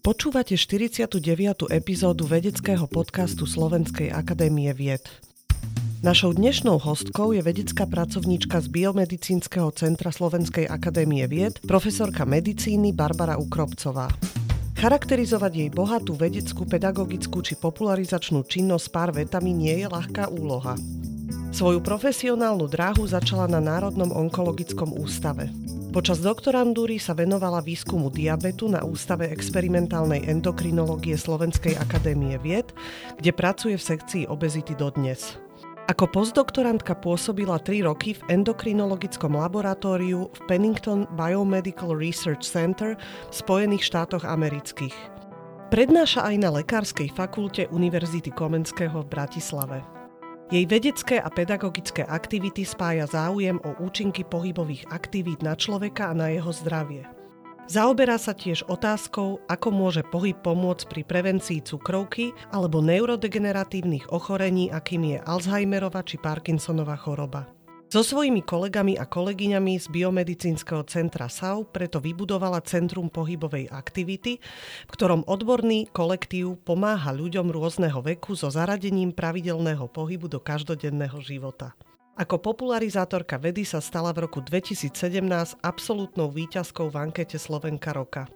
Počúvate 49. epizódu vedeckého podcastu Slovenskej akadémie vied. Našou dnešnou hostkou je vedecká pracovníčka z Biomedicínskeho centra Slovenskej akadémie vied, profesorka medicíny Barbara Ukropcová. Charakterizovať jej bohatú vedeckú, pedagogickú či popularizačnú činnosť pár vetami nie je ľahká úloha. Svoju profesionálnu dráhu začala na Národnom onkologickom ústave. Počas doktorandúry sa venovala výskumu diabetu na Ústave experimentálnej endokrinológie Slovenskej akadémie vied, kde pracuje v sekcii obezity dodnes. Ako postdoktorantka pôsobila 3 roky v endokrinologickom laboratóriu v Pennington Biomedical Research Center v Spojených štátoch amerických. Prednáša aj na Lekárskej fakulte Univerzity Komenského v Bratislave. Jej vedecké a pedagogické aktivity spája záujem o účinky pohybových aktivít na človeka a na jeho zdravie. Zaoberá sa tiež otázkou, ako môže pohyb pomôcť pri prevencii cukrovky alebo neurodegeneratívnych ochorení, akým je Alzheimerova či Parkinsonova choroba. So svojimi kolegami a kolegyňami z Biomedicínskeho centra SAU preto vybudovala Centrum pohybovej aktivity, v ktorom odborný kolektív pomáha ľuďom rôzneho veku so zaradením pravidelného pohybu do každodenného života. Ako popularizátorka vedy sa stala v roku 2017 absolútnou výťazkou v ankete Slovenka roka.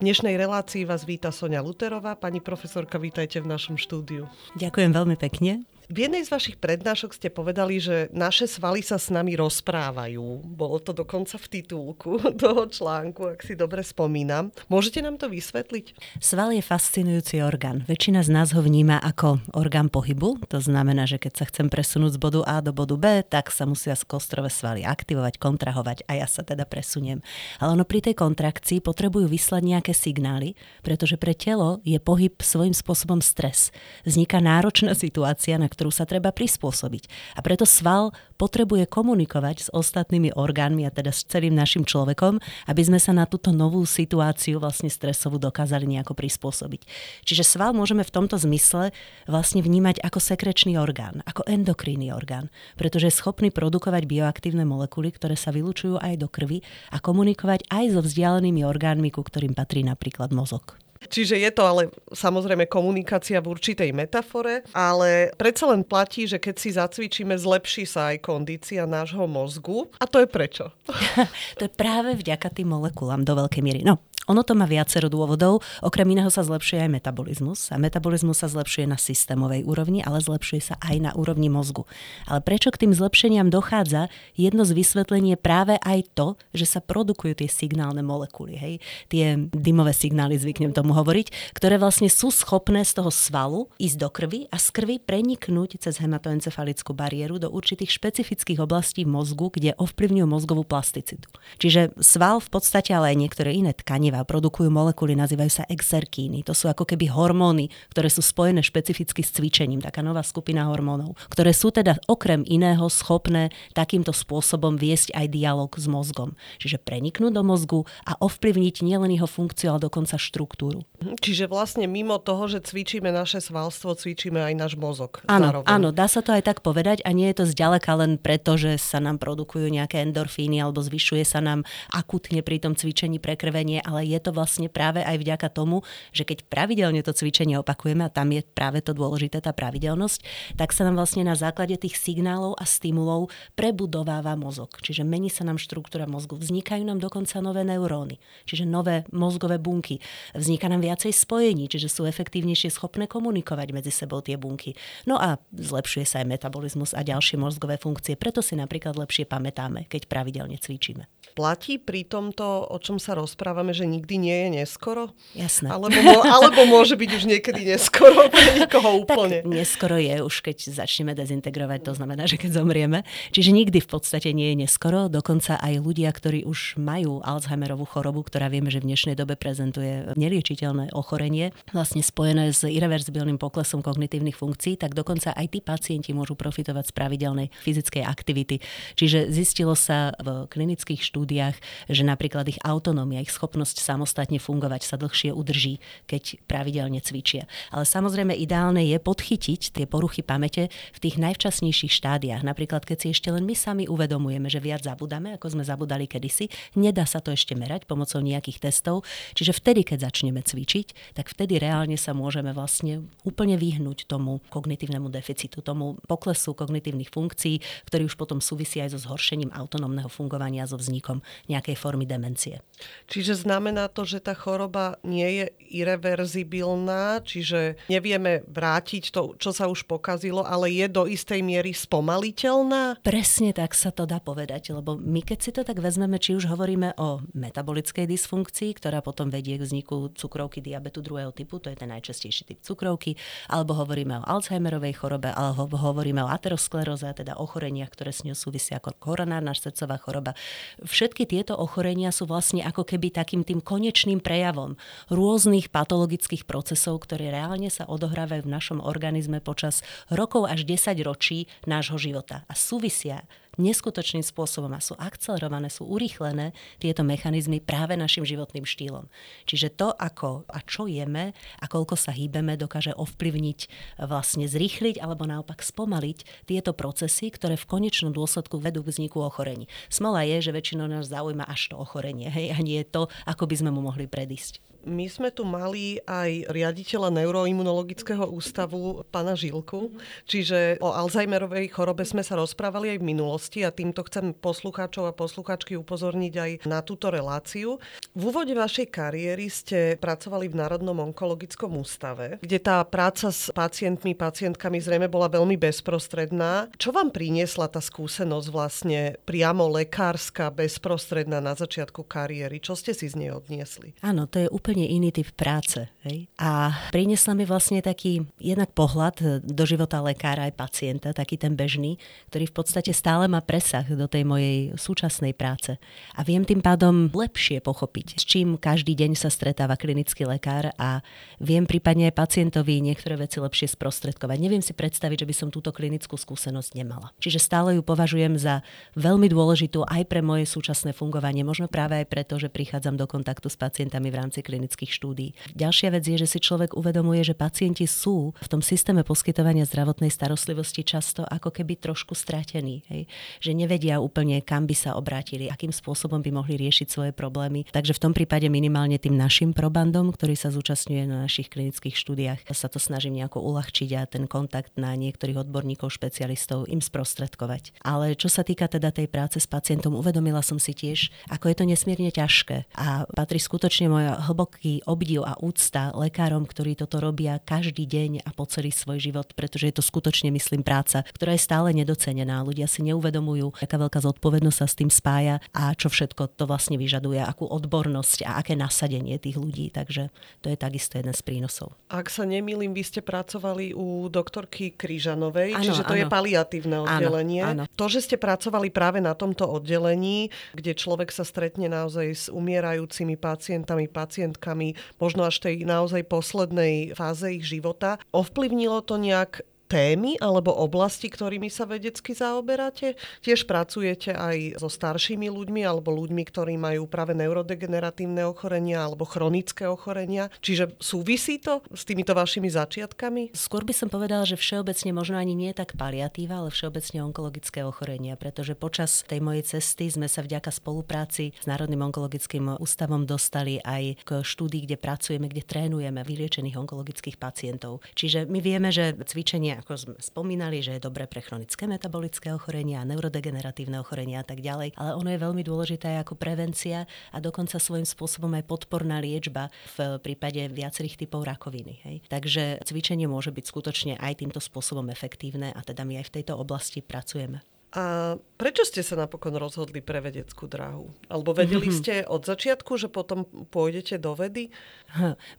V dnešnej relácii vás víta Sonia Luterová. Pani profesorka, vítajte v našom štúdiu. Ďakujem veľmi pekne. V jednej z vašich prednášok ste povedali, že naše svaly sa s nami rozprávajú. Bolo to dokonca v titulku toho článku, ak si dobre spomínam. Môžete nám to vysvetliť? Sval je fascinujúci orgán. Väčšina z nás ho vníma ako orgán pohybu. To znamená, že keď sa chcem presunúť z bodu A do bodu B, tak sa musia kostrové svaly aktivovať, kontrahovať a ja sa teda presuniem. Ale ono pri tej kontrakcii potrebujú vyslať nejaké signály, pretože pre telo je pohyb svojím spôsobom stres. Vzniká náročná situácia, na ktorú sa treba prispôsobiť. A preto sval potrebuje komunikovať s ostatnými orgánmi a teda s celým našim človekom, aby sme sa na túto novú situáciu vlastne stresovú dokázali nejako prispôsobiť. Čiže sval môžeme v tomto zmysle vlastne vnímať ako sekrečný orgán, ako endokrinný orgán, pretože je schopný produkovať bioaktívne molekuly, ktoré sa vylučujú aj do krvi a komunikovať aj so vzdialenými orgánmi, ku ktorým patrí napríklad mozog. Čiže je to ale samozrejme komunikácia v určitej metafore, ale predsa len platí, že keď si zacvičíme, zlepší sa aj kondícia nášho mozgu. A to je prečo? to je práve vďaka tým molekulám do veľkej miery. No, ono to má viacero dôvodov. Okrem iného sa zlepšuje aj metabolizmus. A metabolizmus sa zlepšuje na systémovej úrovni, ale zlepšuje sa aj na úrovni mozgu. Ale prečo k tým zlepšeniam dochádza? Jedno z vysvetlení je práve aj to, že sa produkujú tie signálne molekuly. Hej? Tie dymové signály, zvyknem tomu hovoriť, ktoré vlastne sú schopné z toho svalu ísť do krvi a z krvi preniknúť cez hematoencefalickú bariéru do určitých špecifických oblastí mozgu, kde ovplyvňujú mozgovú plasticitu. Čiže sval v podstate, ale aj niektoré iné tkaniva tkiva, produkujú molekuly, nazývajú sa exerkíny. To sú ako keby hormóny, ktoré sú spojené špecificky s cvičením, taká nová skupina hormónov, ktoré sú teda okrem iného schopné takýmto spôsobom viesť aj dialog s mozgom. Čiže preniknúť do mozgu a ovplyvniť nielen jeho funkciu, ale dokonca štruktúru. Čiže vlastne mimo toho, že cvičíme naše svalstvo, cvičíme aj náš mozog. Áno, áno, dá sa to aj tak povedať a nie je to zďaleka len preto, že sa nám produkujú nejaké endorfíny alebo zvyšuje sa nám akutne pri tom cvičení prekrvenie, ale je to vlastne práve aj vďaka tomu, že keď pravidelne to cvičenie opakujeme, a tam je práve to dôležité, tá pravidelnosť, tak sa nám vlastne na základe tých signálov a stimulov prebudováva mozog. Čiže mení sa nám štruktúra mozgu. Vznikajú nám dokonca nové neuróny, čiže nové mozgové bunky. Vzniká nám viacej spojení, čiže sú efektívnejšie schopné komunikovať medzi sebou tie bunky. No a zlepšuje sa aj metabolizmus a ďalšie mozgové funkcie. Preto si napríklad lepšie pamätáme, keď pravidelne cvičíme. Platí pri tomto, o čom sa rozprávame, že nikdy nie je neskoro? Jasné. Alebo, alebo môže byť už niekedy neskoro pre niekoho úplne. Tak neskoro je už, keď začneme dezintegrovať, to znamená, že keď zomrieme. Čiže nikdy v podstate nie je neskoro. Dokonca aj ľudia, ktorí už majú Alzheimerovú chorobu, ktorá vieme, že v dnešnej dobe prezentuje neliečiteľné ochorenie, vlastne spojené s irreverzibilným poklesom kognitívnych funkcií, tak dokonca aj tí pacienti môžu profitovať z pravidelnej fyzickej aktivity. Čiže zistilo sa v klinických štúdiách, že napríklad ich autonómia, ich schopnosť samostatne fungovať, sa dlhšie udrží, keď pravidelne cvičia. Ale samozrejme ideálne je podchytiť tie poruchy pamäte v tých najvčasnejších štádiách. Napríklad, keď si ešte len my sami uvedomujeme, že viac zabudáme, ako sme zabudali kedysi, nedá sa to ešte merať pomocou nejakých testov. Čiže vtedy, keď začneme cvičiť, tak vtedy reálne sa môžeme vlastne úplne vyhnúť tomu kognitívnemu deficitu, tomu poklesu kognitívnych funkcií, ktorý už potom súvisí aj so zhoršením autonómneho fungovania, so vznikom nejakej formy demencie. Čiže znamená to, že tá choroba nie je irreverzibilná, čiže nevieme vrátiť to, čo sa už pokazilo, ale je do istej miery spomaliteľná? Presne tak sa to dá povedať, lebo my keď si to tak vezmeme, či už hovoríme o metabolickej dysfunkcii, ktorá potom vedie k vzniku cukrovky diabetu druhého typu, to je ten najčastejší typ cukrovky, alebo hovoríme o Alzheimerovej chorobe, alebo hovoríme o ateroskleróze, teda ochoreniach, ktoré s ňou súvisia ako koronárna srdcová choroba. Všetky tieto ochorenia sú vlastne ako keby takým tým konečným prejavom rôznych patologických procesov, ktoré reálne sa odohrávajú v našom organizme počas rokov až 10 ročí nášho života a súvisia neskutočným spôsobom a sú akcelerované, sú urýchlené tieto mechanizmy práve našim životným štýlom. Čiže to, ako a čo jeme a koľko sa hýbeme, dokáže ovplyvniť, vlastne zrýchliť alebo naopak spomaliť tieto procesy, ktoré v konečnom dôsledku vedú k vzniku ochorení. Smola je, že väčšinou nás zaujíma až to ochorenie, hej, a nie to, ako by sme mu mohli predísť. My sme tu mali aj riaditeľa Neuroimunologického ústavu, pana Žilku, čiže o Alzheimerovej chorobe sme sa rozprávali aj v minulosti a týmto chcem poslucháčov a poslucháčky upozorniť aj na túto reláciu. V úvode vašej kariéry ste pracovali v Národnom onkologickom ústave, kde tá práca s pacientmi, pacientkami zrejme bola veľmi bezprostredná. Čo vám priniesla tá skúsenosť vlastne priamo lekárska, bezprostredná na začiatku kariéry? Čo ste si z nej odniesli? Áno, to je úplne úplne iný typ práce. Hej? A priniesla mi vlastne taký jednak pohľad do života lekára aj pacienta, taký ten bežný, ktorý v podstate stále má presah do tej mojej súčasnej práce. A viem tým pádom lepšie pochopiť, s čím každý deň sa stretáva klinický lekár a viem prípadne aj pacientovi niektoré veci lepšie sprostredkovať. Neviem si predstaviť, že by som túto klinickú skúsenosť nemala. Čiže stále ju považujem za veľmi dôležitú aj pre moje súčasné fungovanie, možno práve aj preto, že prichádzam do kontaktu s pacientami v rámci kliniky klinických štúdí. Ďalšia vec je, že si človek uvedomuje, že pacienti sú v tom systéme poskytovania zdravotnej starostlivosti často ako keby trošku stratení. Hej? Že nevedia úplne, kam by sa obrátili, akým spôsobom by mohli riešiť svoje problémy. Takže v tom prípade minimálne tým našim probandom, ktorý sa zúčastňuje na našich klinických štúdiách, sa to snažím nejako uľahčiť a ten kontakt na niektorých odborníkov, špecialistov im sprostredkovať. Ale čo sa týka teda tej práce s pacientom, uvedomila som si tiež, ako je to nesmierne ťažké a patrí skutočne moja hlboká hlboký obdiv a úcta lekárom, ktorí toto robia každý deň a po celý svoj život, pretože je to skutočne, myslím, práca, ktorá je stále nedocenená. Ľudia si neuvedomujú, aká veľká zodpovednosť sa s tým spája a čo všetko to vlastne vyžaduje, akú odbornosť a aké nasadenie tých ľudí. Takže to je takisto jeden z prínosov. Ak sa nemýlim, vy ste pracovali u doktorky Kryžanovej, ano, čiže to ano. je paliatívne oddelenie. Ano, ano. To, že ste pracovali práve na tomto oddelení, kde človek sa stretne naozaj s umierajúcimi pacientami, pacientkami, ročkami, možno až tej naozaj poslednej fáze ich života. Ovplyvnilo to nejak témy alebo oblasti, ktorými sa vedecky zaoberáte? Tiež pracujete aj so staršími ľuďmi alebo ľuďmi, ktorí majú práve neurodegeneratívne ochorenia alebo chronické ochorenia. Čiže súvisí to s týmito vašimi začiatkami? Skôr by som povedala, že všeobecne možno ani nie tak paliatíva, ale všeobecne onkologické ochorenia, pretože počas tej mojej cesty sme sa vďaka spolupráci s Národným onkologickým ústavom dostali aj k štúdii, kde pracujeme, kde trénujeme vyliečených onkologických pacientov. Čiže my vieme, že cvičenie ako sme spomínali, že je dobré pre chronické metabolické ochorenia, neurodegeneratívne ochorenia a tak ďalej, ale ono je veľmi dôležité ako prevencia a dokonca svojím spôsobom aj podporná liečba v prípade viacerých typov rakoviny. Hej. Takže cvičenie môže byť skutočne aj týmto spôsobom efektívne a teda my aj v tejto oblasti pracujeme. A prečo ste sa napokon rozhodli pre vedeckú dráhu? Alebo vedeli ste od začiatku, že potom pôjdete do vedy?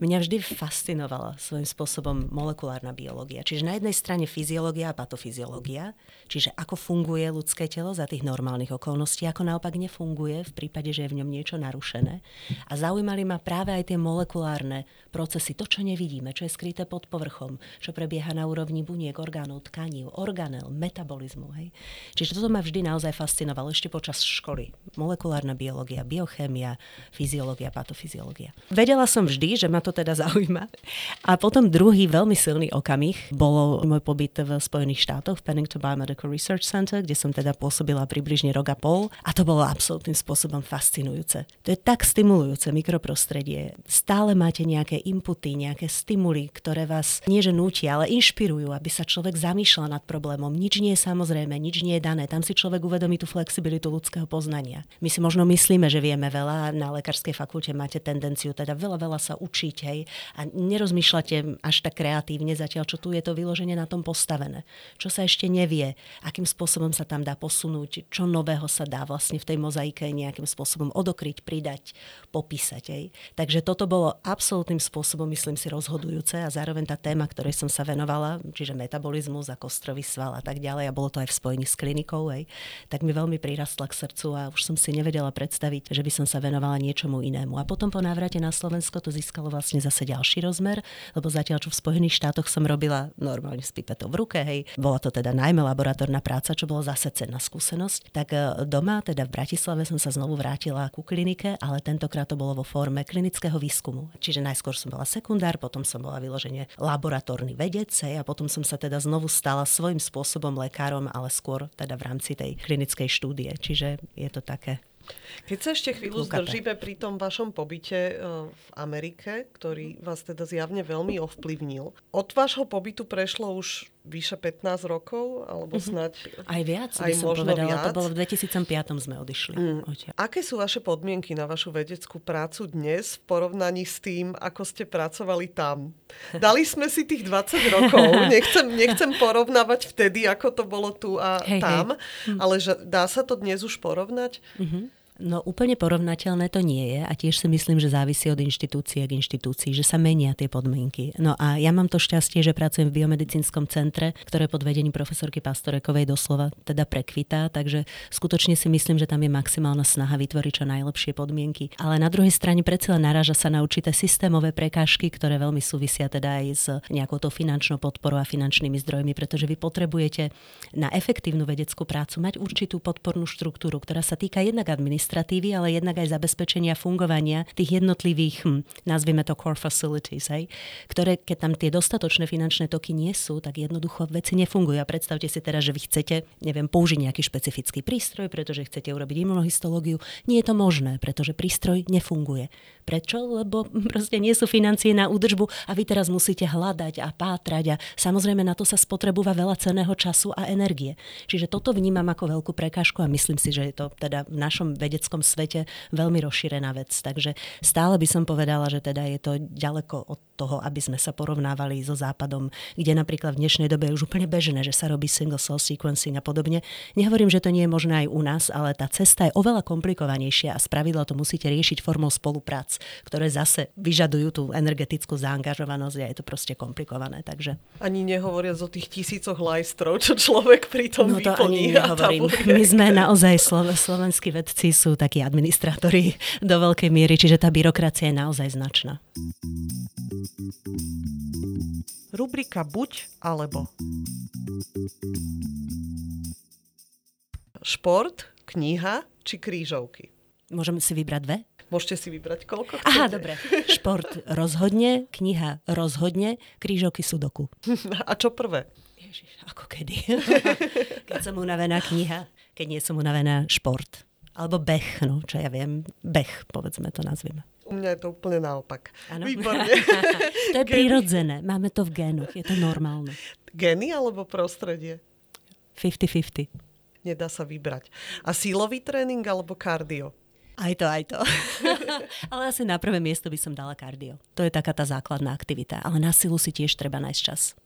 Mňa vždy fascinovala svojím spôsobom molekulárna biológia. Čiže na jednej strane fyziológia a patofyziológia, čiže ako funguje ľudské telo za tých normálnych okolností, ako naopak nefunguje v prípade, že je v ňom niečo narušené. A zaujímali ma práve aj tie molekulárne procesy, to, čo nevidíme, čo je skryté pod povrchom, čo prebieha na úrovni buniek, orgánov, tkaní, organel, metabolizmu. Hej. Čiže Čiže toto ma vždy naozaj fascinovalo ešte počas školy. Molekulárna biológia, biochémia, fyziológia, patofyziológia. Vedela som vždy, že ma to teda zaujíma. A potom druhý veľmi silný okamih bolo môj pobyt v Spojených štátoch v Pennington Biomedical Research Center, kde som teda pôsobila približne rok a pol a to bolo absolútnym spôsobom fascinujúce. To je tak stimulujúce mikroprostredie. Stále máte nejaké inputy, nejaké stimuly, ktoré vás nie že nútia, ale inšpirujú, aby sa človek zamýšľal nad problémom. Nič nie je samozrejme, nič nie je dané. Tam si človek uvedomí tú flexibilitu ľudského poznania. My si možno myslíme, že vieme veľa, na lekárskej fakulte máte tendenciu teda veľa, veľa sa učiť hej, a nerozmýšľate až tak kreatívne zatiaľ, čo tu je to vyloženie na tom postavené. Čo sa ešte nevie, akým spôsobom sa tam dá posunúť, čo nového sa dá vlastne v tej mozaike nejakým spôsobom odokryť, pridať, popísať. Hej. Takže toto bolo absolútnym spôsobom, myslím si, rozhodujúce a zároveň tá téma, ktorej som sa venovala, čiže metabolizmus a kostrový sval a tak ďalej, a bolo to aj v spojení s klinikou, hej, tak mi veľmi prirastla k srdcu a už som si nevedela predstaviť, že by som sa venovala niečomu inému. A potom po návrate na Slovensko to získalo vlastne zase ďalší rozmer, lebo zatiaľ, čo v Spojených štátoch som robila normálne s pipetou v ruke, hej, bola to teda najmä laboratórna práca, čo bolo zase cenná skúsenosť, tak e, doma, teda v Bratislave som sa znovu vrátila ku klinike, ale tentokrát to bolo vo forme klinického výskumu. Čiže najskôr som bola sekundár, potom som bola vyloženie laboratórny vedec a potom som sa teda znovu stala svojím spôsobom lekárom, ale skôr teda v rámci tej klinickej štúdie. Čiže je to také keď sa ešte chvíľu Lukate. zdržíme pri tom vašom pobyte eh, v Amerike, ktorý vás teda zjavne veľmi ovplyvnil. Od vášho pobytu prešlo už vyše 15 rokov, alebo mm-hmm. snáď aj viac, aj by som povedala. Viac. To bolo v 2005 sme odišli. Mm. Aké sú vaše podmienky na vašu vedeckú prácu dnes v porovnaní s tým, ako ste pracovali tam? Dali sme si tých 20 rokov, nechcem, nechcem porovnávať vtedy, ako to bolo tu a hej, tam, hej. ale že dá sa to dnes už porovnať? Mm-hmm. No úplne porovnateľné to nie je a tiež si myslím, že závisí od inštitúcie k inštitúcii, že sa menia tie podmienky. No a ja mám to šťastie, že pracujem v biomedicínskom centre, ktoré pod vedením profesorky Pastorekovej doslova teda prekvitá, takže skutočne si myslím, že tam je maximálna snaha vytvoriť čo najlepšie podmienky. Ale na druhej strane predsa naráža sa na určité systémové prekážky, ktoré veľmi súvisia teda aj s nejakou to finančnou podporou a finančnými zdrojmi, pretože vy potrebujete na efektívnu vedeckú prácu mať určitú podpornú štruktúru, ktorá sa týka jednak administrácie administratívy, ale jednak aj zabezpečenia fungovania tých jednotlivých, hm, nazvime to core facilities, hej, ktoré keď tam tie dostatočné finančné toky nie sú, tak jednoducho veci nefungujú. A predstavte si teraz, že vy chcete, neviem, použiť nejaký špecifický prístroj, pretože chcete urobiť imunohistológiu. Nie je to možné, pretože prístroj nefunguje. Prečo? Lebo proste nie sú financie na údržbu a vy teraz musíte hľadať a pátrať a samozrejme na to sa spotrebúva veľa ceného času a energie. Čiže toto vnímam ako veľkú prekážku a myslím si, že je to teda v našom vede vedeckom svete veľmi rozšírená vec. Takže stále by som povedala, že teda je to ďaleko od toho, aby sme sa porovnávali so Západom, kde napríklad v dnešnej dobe je už úplne bežné, že sa robí single cell sequencing a podobne. Nehovorím, že to nie je možné aj u nás, ale tá cesta je oveľa komplikovanejšia a spravidla to musíte riešiť formou spoluprác, ktoré zase vyžadujú tú energetickú zaangažovanosť a je to proste komplikované. Takže... Ani nehovoriac o tých tisícoch lajstrov, čo človek pri tom no to vyplní. Ani nehovorím. My sme naozaj slovenskí vedci sú takí administrátori do veľkej miery, čiže tá byrokracia je naozaj značná. Rubrika buď alebo. Šport, kniha či krížovky? Môžeme si vybrať dve? Môžete si vybrať koľko chcete. Aha, dobre. Šport rozhodne, kniha rozhodne, krížovky sú doku. A čo prvé? Ježiš, ako kedy? keď som unavená kniha, keď nie som unavená šport. Alebo beh, no, čo ja viem. Beh, povedzme to nazvime. U mňa je to úplne naopak. Ano. Výborne. to je prirodzené. Máme to v génoch. Je to normálne. Geny alebo prostredie? 50-50. Nedá sa vybrať. A sílový tréning alebo kardio? Aj to, aj to. Ale asi na prvé miesto by som dala kardio. To je taká tá základná aktivita. Ale na silu si tiež treba nájsť čas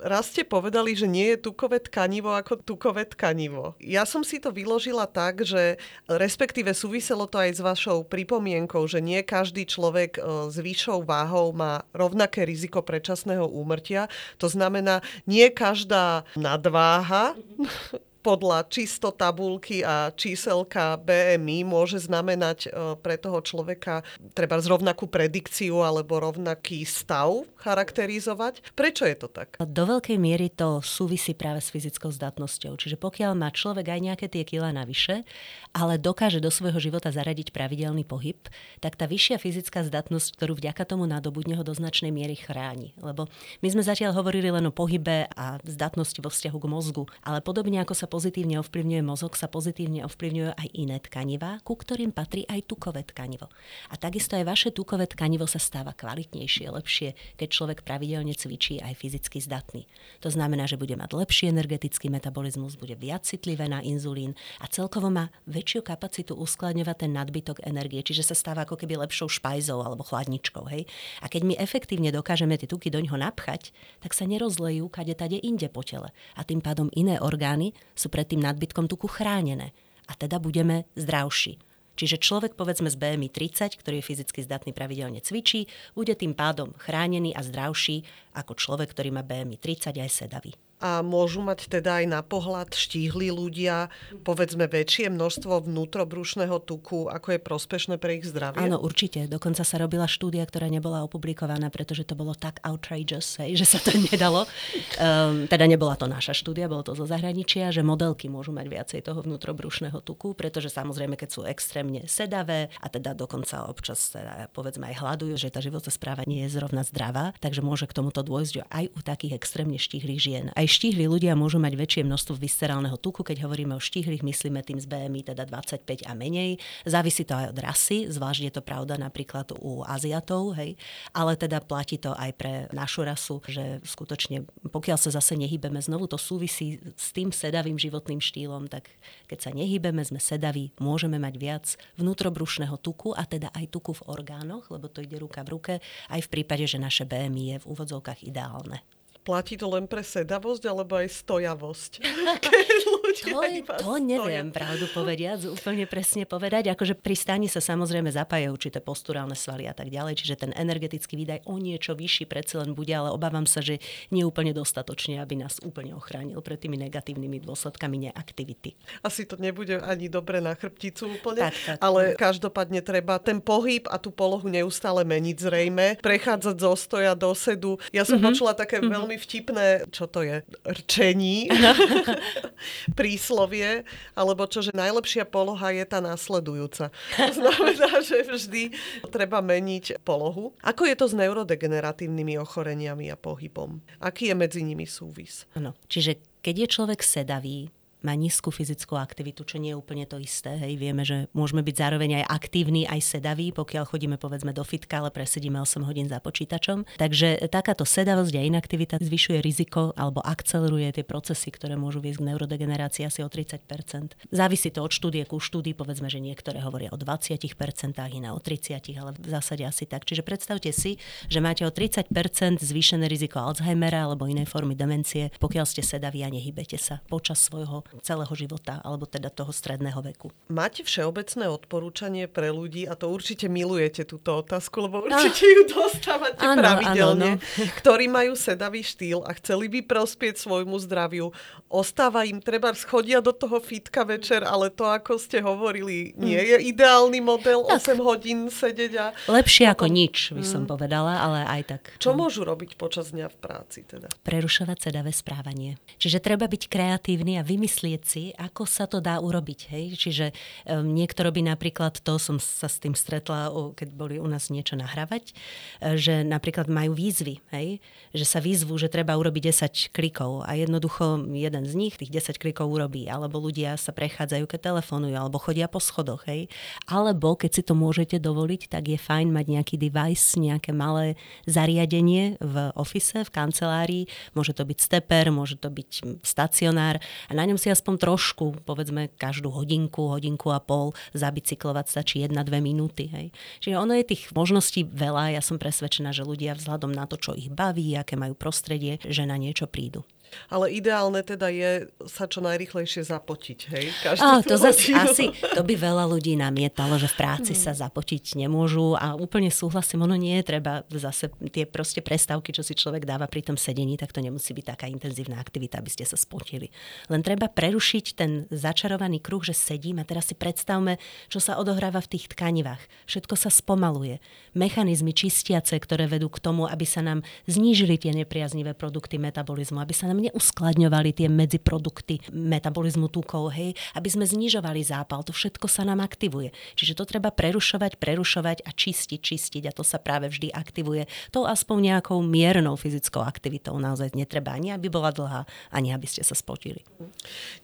raz ste povedali, že nie je tukové tkanivo ako tukové tkanivo. Ja som si to vyložila tak, že respektíve súviselo to aj s vašou pripomienkou, že nie každý človek e, s vyššou váhou má rovnaké riziko predčasného úmrtia. To znamená, nie každá nadváha podľa čisto tabulky a číselka BMI môže znamenať e, pre toho človeka treba rovnakú predikciu alebo rovnaký stav charakterizovať. Prečo je to tak? Do veľkej miery to súvisí práve s fyzickou zdatnosťou. Čiže pokiaľ má človek aj nejaké tie kila navyše, ale dokáže do svojho života zaradiť pravidelný pohyb, tak tá vyššia fyzická zdatnosť, ktorú vďaka tomu nadobudne ho do značnej miery chráni. Lebo my sme zatiaľ hovorili len o pohybe a zdatnosti vo vzťahu k mozgu, ale podobne ako sa pozitívne ovplyvňuje mozog, sa pozitívne ovplyvňujú aj iné tkanivá, ku ktorým patrí aj tukové tkanivo. A takisto aj vaše tukové tkanivo sa stáva kvalitnejšie, lepšie, keď človek pravidelne cvičí aj fyzicky zdatný. To znamená, že bude mať lepší energetický metabolizmus, bude viac citlivé na inzulín a celkovo má väčšiu kapacitu uskladňovať ten nadbytok energie, čiže sa stáva ako keby lepšou špajzou alebo chladničkou. Hej? A keď my efektívne dokážeme tie tuky do ňoho napchať, tak sa nerozlejú kade tade inde po tele. A tým pádom iné orgány sú pred tým nadbytkom tuku chránené. A teda budeme zdravší. Čiže človek povedzme z BMI 30, ktorý je fyzicky zdatný pravidelne cvičí, bude tým pádom chránený a zdravší ako človek, ktorý má BMI 30 aj sedavý a môžu mať teda aj na pohľad štíhli ľudia, povedzme väčšie množstvo vnútrobrušného tuku, ako je prospešné pre ich zdravie? Áno, určite. Dokonca sa robila štúdia, ktorá nebola opublikovaná, pretože to bolo tak outrageous, hej, že sa to nedalo. Um, teda nebola to naša štúdia, bolo to zo zahraničia, že modelky môžu mať viacej toho vnútrobrušného tuku, pretože samozrejme, keď sú extrémne sedavé a teda dokonca občas teda, povedzme aj hľadujú, že tá životná správa nie je zrovna zdravá, takže môže k tomuto dôjsť aj u takých extrémne štíhlých žien. Aj štíhli ľudia môžu mať väčšie množstvo viscerálneho tuku, keď hovoríme o štíhlych, myslíme tým z BMI teda 25 a menej. Závisí to aj od rasy, zvlášť je to pravda napríklad u Aziatov, hej. Ale teda platí to aj pre našu rasu, že skutočne pokiaľ sa zase nehybeme, znovu to súvisí s tým sedavým životným štýlom, tak keď sa nehybeme, sme sedaví, môžeme mať viac vnútrobrušného tuku a teda aj tuku v orgánoch, lebo to ide ruka v ruke, aj v prípade, že naše BMI je v úvodzovkách ideálne. Platí to len pre sedavosť alebo aj stojavosť? to, to neviem, pravdu povediac, úplne presne povedať. Akože pri stáni sa samozrejme zapájajú určité posturálne svaly a tak ďalej, čiže ten energetický výdaj o niečo vyšší predsa len bude, ale obávam sa, že nie úplne dostatočne, aby nás úplne ochránil pred tými negatívnymi dôsledkami neaktivity. Asi to nebude ani dobre na chrbticu úplne, tak, tak. ale každopádne treba ten pohyb a tú polohu neustále meniť zrejme, prechádzať zo stoja do sedu. Ja som mm-hmm. počula také mm-hmm. veľmi veľmi vtipné, čo to je, rčení, príslovie, alebo čo, že najlepšia poloha je tá následujúca. To znamená, že vždy treba meniť polohu. Ako je to s neurodegeneratívnymi ochoreniami a pohybom? Aký je medzi nimi súvis? Ano, čiže keď je človek sedavý, má nízku fyzickú aktivitu, čo nie je úplne to isté. Hej. Vieme, že môžeme byť zároveň aj aktívni, aj sedaví, pokiaľ chodíme povedzme do fitka, ale presedíme 8 hodín za počítačom. Takže takáto sedavosť a inaktivita zvyšuje riziko alebo akceleruje tie procesy, ktoré môžu viesť k neurodegenerácii asi o 30% Závisí to od štúdie ku štúdii, povedzme, že niektoré hovoria o 20% iné o 30 ale v zásade asi tak. Čiže predstavte si, že máte o 30% zvýšené riziko Alzheimera alebo inej formy demencie, pokiaľ ste sedaví a nehybete sa počas svojho celého života, alebo teda toho stredného veku. Máte všeobecné odporúčanie pre ľudí, a to určite milujete túto otázku, lebo určite ju dostávate áno, pravidelne, áno, no. ktorí majú sedavý štýl a chceli by prospieť svojmu zdraviu. Ostáva im treba schodia do toho fitka večer, ale to, ako ste hovorili, nie mm. je ideálny model tak. 8 hodín sedieť a... Lepšie ako nič, by som mm. povedala, ale aj tak. Čo môžu robiť počas dňa v práci teda? Prerušovať sedavé správanie. Čiže treba byť kreatívny a vymyslieť vymyslieť si, ako sa to dá urobiť. Hej? Čiže um, niekto robí napríklad, to som sa s tým stretla, keď boli u nás niečo nahrávať, e, že napríklad majú výzvy, hej? že sa výzvu, že treba urobiť 10 klikov a jednoducho jeden z nich tých 10 klikov urobí, alebo ľudia sa prechádzajú, keď telefonujú, alebo chodia po schodoch. Hej? Alebo keď si to môžete dovoliť, tak je fajn mať nejaký device, nejaké malé zariadenie v office, v kancelárii. Môže to byť steper, môže to byť stacionár a na ňom si aspoň trošku, povedzme každú hodinku, hodinku a pol zabicyklovať stačí 1-2 minúty. Hej. Čiže ono je tých možností veľa. Ja som presvedčená, že ľudia vzhľadom na to, čo ich baví, aké majú prostredie, že na niečo prídu. Ale ideálne teda je sa čo najrychlejšie zapotiť, hej? Každý oh, to zase asi, to by veľa ľudí namietalo, že v práci hmm. sa zapotiť nemôžu a úplne súhlasím, ono nie je treba zase tie proste prestávky, čo si človek dáva pri tom sedení, tak to nemusí byť taká intenzívna aktivita, aby ste sa spotili. Len treba prerušiť ten začarovaný kruh, že sedím a teraz si predstavme, čo sa odohráva v tých tkanivách. Všetko sa spomaluje. Mechanizmy čistiace, ktoré vedú k tomu, aby sa nám znížili tie nepriaznivé produkty metabolizmu, aby sa nám neuskladňovali tie medziprodukty metabolizmu tukov, hej, aby sme znižovali zápal. To všetko sa nám aktivuje. Čiže to treba prerušovať, prerušovať a čistiť, čistiť a to sa práve vždy aktivuje. To aspoň nejakou miernou fyzickou aktivitou. Naozaj netreba ani, aby bola dlhá, ani aby ste sa spotili.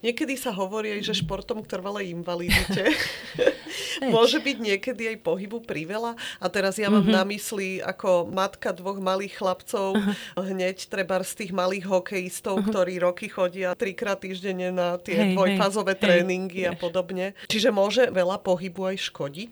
Niekedy sa hovorí že športom k trvalej invalidite môže byť niekedy aj pohybu priveľa. A teraz ja mám mm-hmm. na mysli ako matka dvoch malých chlapcov, uh-huh. hneď treba z tých malých hokejistov študentov, uh-huh. ktorí roky chodia trikrát týždenne na tie hey, dvojfázové hey, tréningy hey. a podobne. Čiže môže veľa pohybu aj škodiť?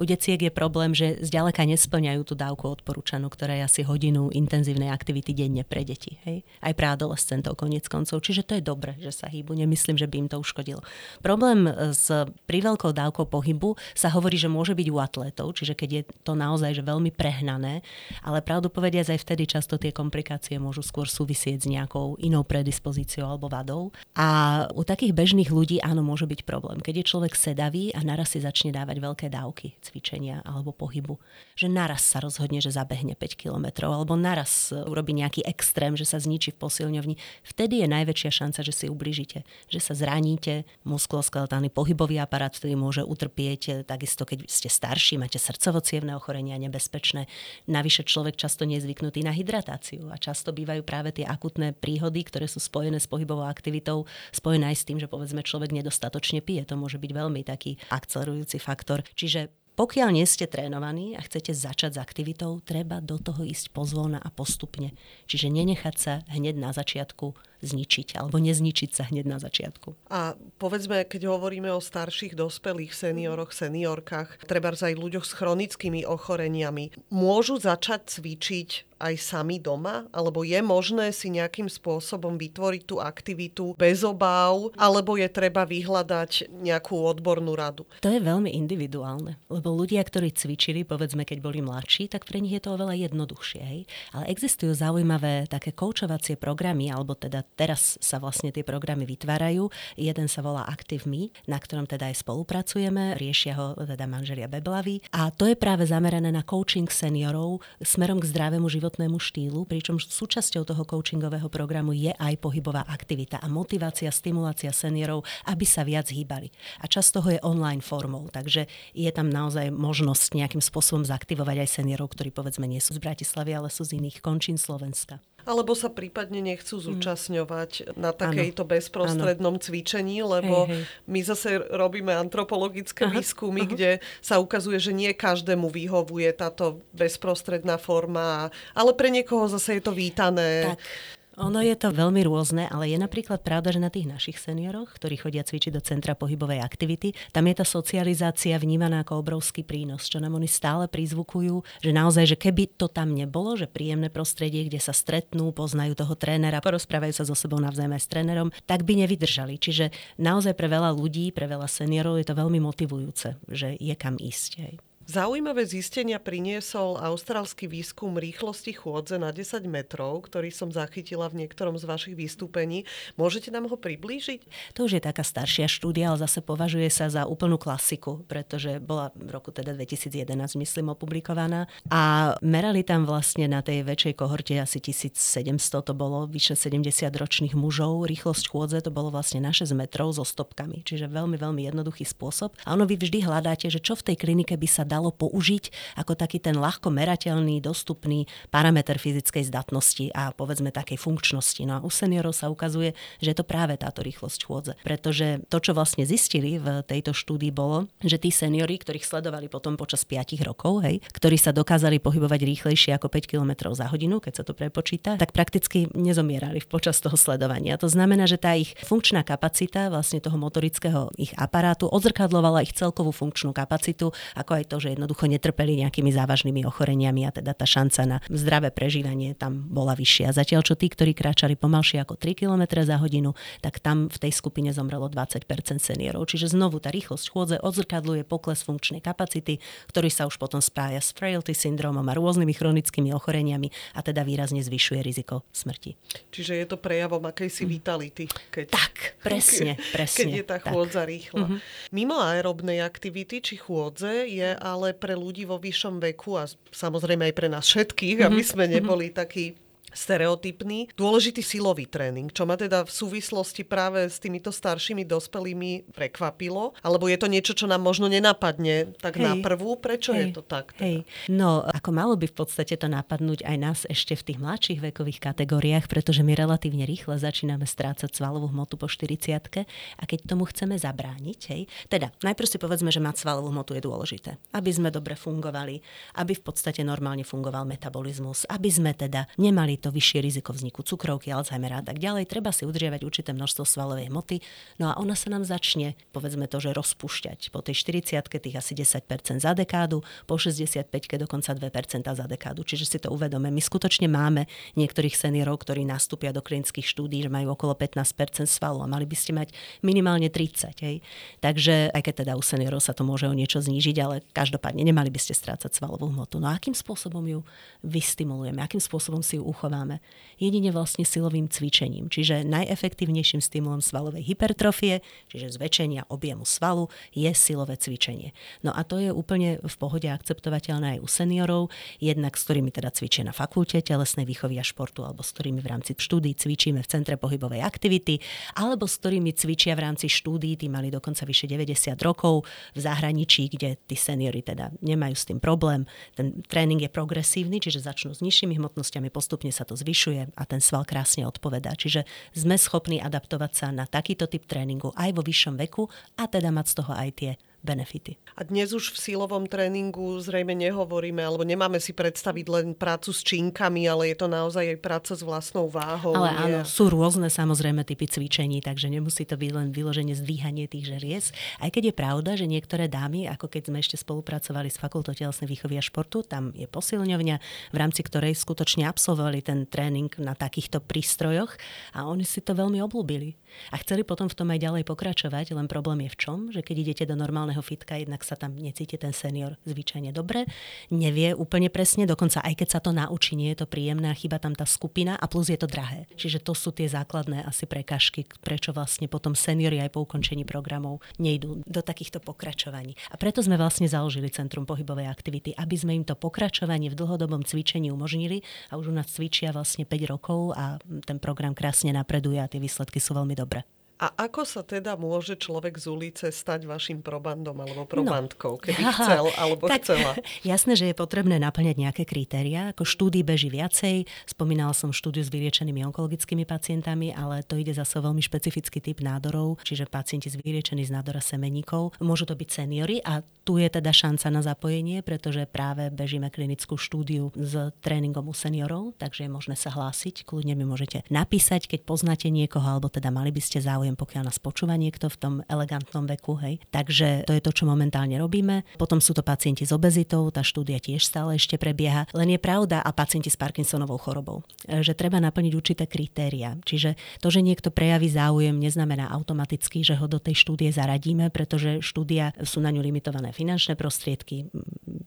U deciek je problém, že zďaleka nesplňajú tú dávku odporúčanú, ktorá je asi hodinu intenzívnej aktivity denne pre deti. Hej? Aj pre adolescentov konec koncov. Čiže to je dobre, že sa hýbu. Nemyslím, že by im to uškodilo. Problém s priveľkou dávkou pohybu sa hovorí, že môže byť u atletov, čiže keď je to naozaj že veľmi prehnané, ale pravdu povediac aj vtedy často tie komplikácie môžu skôr súvisieť s nejakou inou predispozíciou alebo vadou. A u takých bežných ľudí áno, môže byť problém. Keď je človek sedavý a naraz si začne dávať veľké dávky cvičenia alebo pohybu. Že naraz sa rozhodne, že zabehne 5 kilometrov alebo naraz urobí nejaký extrém, že sa zničí v posilňovni. Vtedy je najväčšia šanca, že si ubližíte. Že sa zraníte, muskuloskeletálny pohybový aparát, ktorý môže utrpieť, takisto keď ste starší, máte srdcovo ochorenia nebezpečné. Navyše človek často nie je zvyknutý na hydratáciu a často bývajú práve tie akutné príhody, ktoré sú spojené s pohybovou aktivitou, spojené aj s tým, že povedzme človek nedostatočne pije. To môže byť veľmi taký akcelerujúci faktor. Čiže pokiaľ nie ste trénovaní a chcete začať s aktivitou, treba do toho ísť pozvolna a postupne. Čiže nenechať sa hneď na začiatku zničiť alebo nezničiť sa hneď na začiatku. A povedzme, keď hovoríme o starších dospelých senioroch, seniorkách, treba aj ľuďoch s chronickými ochoreniami, môžu začať cvičiť aj sami doma? Alebo je možné si nejakým spôsobom vytvoriť tú aktivitu bez obáv? Alebo je treba vyhľadať nejakú odbornú radu? To je veľmi individuálne. Lebo ľudia, ktorí cvičili, povedzme, keď boli mladší, tak pre nich je to oveľa jednoduchšie. Hej? Ale existujú zaujímavé také koučovacie programy, alebo teda teraz sa vlastne tie programy vytvárajú. Jeden sa volá Active Me, na ktorom teda aj spolupracujeme, riešia ho teda manželia Beblavy. A to je práve zamerané na coaching seniorov smerom k zdravému životnému štýlu, pričom súčasťou toho coachingového programu je aj pohybová aktivita a motivácia, stimulácia seniorov, aby sa viac hýbali. A časť toho je online formou, takže je tam naozaj možnosť nejakým spôsobom zaktivovať aj seniorov, ktorí povedzme nie sú z Bratislavy, ale sú z iných končín Slovenska. Alebo sa prípadne nechcú mm. zúčastňovať mm. na takejto ano. bezprostrednom ano. cvičení, lebo hej, hej. my zase robíme antropologické aha, výskumy, aha. kde sa ukazuje, že nie každému vyhovuje táto bezprostredná forma, ale pre niekoho zase je to vítané. Tak. Ono je to veľmi rôzne, ale je napríklad pravda, že na tých našich senioroch, ktorí chodia cvičiť do centra pohybovej aktivity, tam je tá socializácia vnímaná ako obrovský prínos, čo nám oni stále prizvukujú, že naozaj, že keby to tam nebolo, že príjemné prostredie, kde sa stretnú, poznajú toho trénera, porozprávajú sa so sebou navzájom aj s trénerom, tak by nevydržali. Čiže naozaj pre veľa ľudí, pre veľa seniorov je to veľmi motivujúce, že je kam ísť. Hej. Zaujímavé zistenia priniesol austrálsky výskum rýchlosti chôdze na 10 metrov, ktorý som zachytila v niektorom z vašich vystúpení. Môžete nám ho priblížiť? To už je taká staršia štúdia, ale zase považuje sa za úplnú klasiku, pretože bola v roku teda 2011, myslím, opublikovaná. A merali tam vlastne na tej väčšej kohorte asi 1700, to bolo vyše 70 ročných mužov. Rýchlosť chôdze to bolo vlastne na 6 metrov so stopkami, čiže veľmi, veľmi jednoduchý spôsob. A ono vy vždy hľadáte, že čo v tej klinike by sa dalo dalo použiť ako taký ten ľahko merateľný, dostupný parameter fyzickej zdatnosti a povedzme takej funkčnosti. No a u seniorov sa ukazuje, že je to práve táto rýchlosť chôdze. Pretože to, čo vlastne zistili v tejto štúdii bolo, že tí seniori, ktorých sledovali potom počas 5 rokov, hej, ktorí sa dokázali pohybovať rýchlejšie ako 5 km za hodinu, keď sa to prepočíta, tak prakticky nezomierali počas toho sledovania. To znamená, že tá ich funkčná kapacita vlastne toho motorického ich aparátu odzrkadlovala ich celkovú funkčnú kapacitu, ako aj to, že že jednoducho netrpeli nejakými závažnými ochoreniami a teda tá šanca na zdravé prežívanie tam bola vyššia. Zatiaľ čo tí, ktorí kráčali pomalšie ako 3 km za hodinu, tak tam v tej skupine zomrelo 20% seniorov. Čiže znovu tá rýchlosť chôdze odzrkadluje pokles funkčnej kapacity, ktorý sa už potom spája s frailty syndromom a rôznymi chronickými ochoreniami a teda výrazne zvyšuje riziko smrti. Čiže je to prejavom akejsi mm. vitality. Keď, tak, presne, presne. Keď je tá chôdza tak. rýchla. Mm-hmm. Mimo aerobnej aktivity či chôdze je ale pre ľudí vo vyššom veku a samozrejme aj pre nás všetkých, mm-hmm. aby sme mhm. neboli mm-hmm. takí stereotypný, dôležitý silový tréning, čo ma teda v súvislosti práve s týmito staršími dospelými prekvapilo, alebo je to niečo, čo nám možno nenapadne tak hej, na prvú, prečo hej, je to tak? Teda? Hej. No, ako malo by v podstate to napadnúť aj nás ešte v tých mladších vekových kategóriách, pretože my relatívne rýchle začíname strácať svalovú hmotu po 40 a keď tomu chceme zabrániť, hej, teda najprv si povedzme, že mať svalovú hmotu je dôležité, aby sme dobre fungovali, aby v podstate normálne fungoval metabolizmus, aby sme teda nemali to vyššie riziko vzniku cukrovky, Alzheimera a tak ďalej. Treba si udržiavať určité množstvo svalovej hmoty. No a ona sa nám začne, povedzme to, že rozpúšťať. Po tej 40 tých asi 10% za dekádu, po 65 dokonca 2% za dekádu. Čiže si to uvedome. My skutočne máme niektorých seniorov, ktorí nastúpia do klinických štúdí, že majú okolo 15% svalu a mali by ste mať minimálne 30. Hej. Takže aj keď teda u seniorov sa to môže o niečo znížiť, ale každopádne nemali by ste strácať svalovú hmotu. No a akým spôsobom ju vystimulujeme, akým spôsobom si ju uchováme? Zachováme. Jedine vlastne silovým cvičením, čiže najefektívnejším stimulom svalovej hypertrofie, čiže zväčšenia objemu svalu, je silové cvičenie. No a to je úplne v pohode akceptovateľné aj u seniorov, jednak s ktorými teda cvičia na fakulte telesnej výchovy a športu, alebo s ktorými v rámci štúdí cvičíme v Centre pohybovej aktivity, alebo s ktorými cvičia v rámci štúdí, tí mali dokonca vyše 90 rokov v zahraničí, kde tí seniory teda nemajú s tým problém. Ten tréning je progresívny, čiže začnú s nižšími hmotnosťami, postupne sa sa to zvyšuje a ten sval krásne odpovedá. Čiže sme schopní adaptovať sa na takýto typ tréningu aj vo vyššom veku a teda mať z toho aj tie benefity. A dnes už v sílovom tréningu zrejme nehovoríme, alebo nemáme si predstaviť len prácu s činkami, ale je to naozaj aj práca s vlastnou váhou. Ale nie? áno, sú rôzne samozrejme typy cvičení, takže nemusí to byť len vyloženie zdvíhanie tých žeries. Aj keď je pravda, že niektoré dámy, ako keď sme ešte spolupracovali s Fakultou telesnej výchovy a športu, tam je posilňovňa, v rámci ktorej skutočne absolvovali ten tréning na takýchto prístrojoch a oni si to veľmi oblúbili. A chceli potom v tom aj ďalej pokračovať, len problém je v čom, že keď idete do normálneho normálneho fitka, jednak sa tam necíti ten senior zvyčajne dobre, nevie úplne presne, dokonca aj keď sa to naučí, nie je to príjemné chyba tam tá skupina a plus je to drahé. Čiže to sú tie základné asi prekažky, prečo vlastne potom seniory aj po ukončení programov nejdú do takýchto pokračovaní. A preto sme vlastne založili Centrum pohybovej aktivity, aby sme im to pokračovanie v dlhodobom cvičení umožnili a už u nás cvičia vlastne 5 rokov a ten program krásne napreduje a tie výsledky sú veľmi dobré. A ako sa teda môže človek z ulice stať vašim probandom alebo probandkou, no. keby chcel alebo tak, chcela? Jasné, že je potrebné naplňať nejaké kritéria. Ako štúdy beží viacej. Spomínala som štúdiu s vyliečenými onkologickými pacientami, ale to ide zase veľmi špecifický typ nádorov, čiže pacienti z vyliečení z nádora semeníkov. Môžu to byť seniory a tu je teda šanca na zapojenie, pretože práve bežíme klinickú štúdiu s tréningom u seniorov, takže je možné sa hlásiť. Kľudne mi môžete napísať, keď poznáte niekoho, alebo teda mali by ste záujem záujem, pokiaľ nás počúva niekto v tom elegantnom veku. Hej. Takže to je to, čo momentálne robíme. Potom sú to pacienti s obezitou, tá štúdia tiež stále ešte prebieha. Len je pravda a pacienti s Parkinsonovou chorobou, že treba naplniť určité kritéria. Čiže to, že niekto prejaví záujem, neznamená automaticky, že ho do tej štúdie zaradíme, pretože štúdia sú na ňu limitované finančné prostriedky.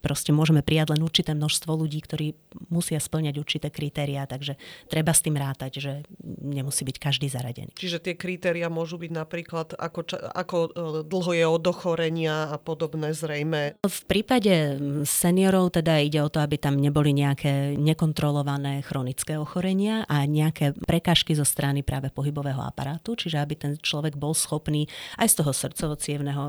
Proste môžeme prijať len určité množstvo ľudí, ktorí musia splňať určité kritériá, takže treba s tým rátať, že nemusí byť každý zaradený. Čiže tie kritéria môžu byť napríklad, ako, ako e, dlho je od ochorenia a podobné zrejme. V prípade seniorov teda ide o to, aby tam neboli nejaké nekontrolované chronické ochorenia a nejaké prekažky zo strany práve pohybového aparátu, čiže aby ten človek bol schopný aj z toho srdcovo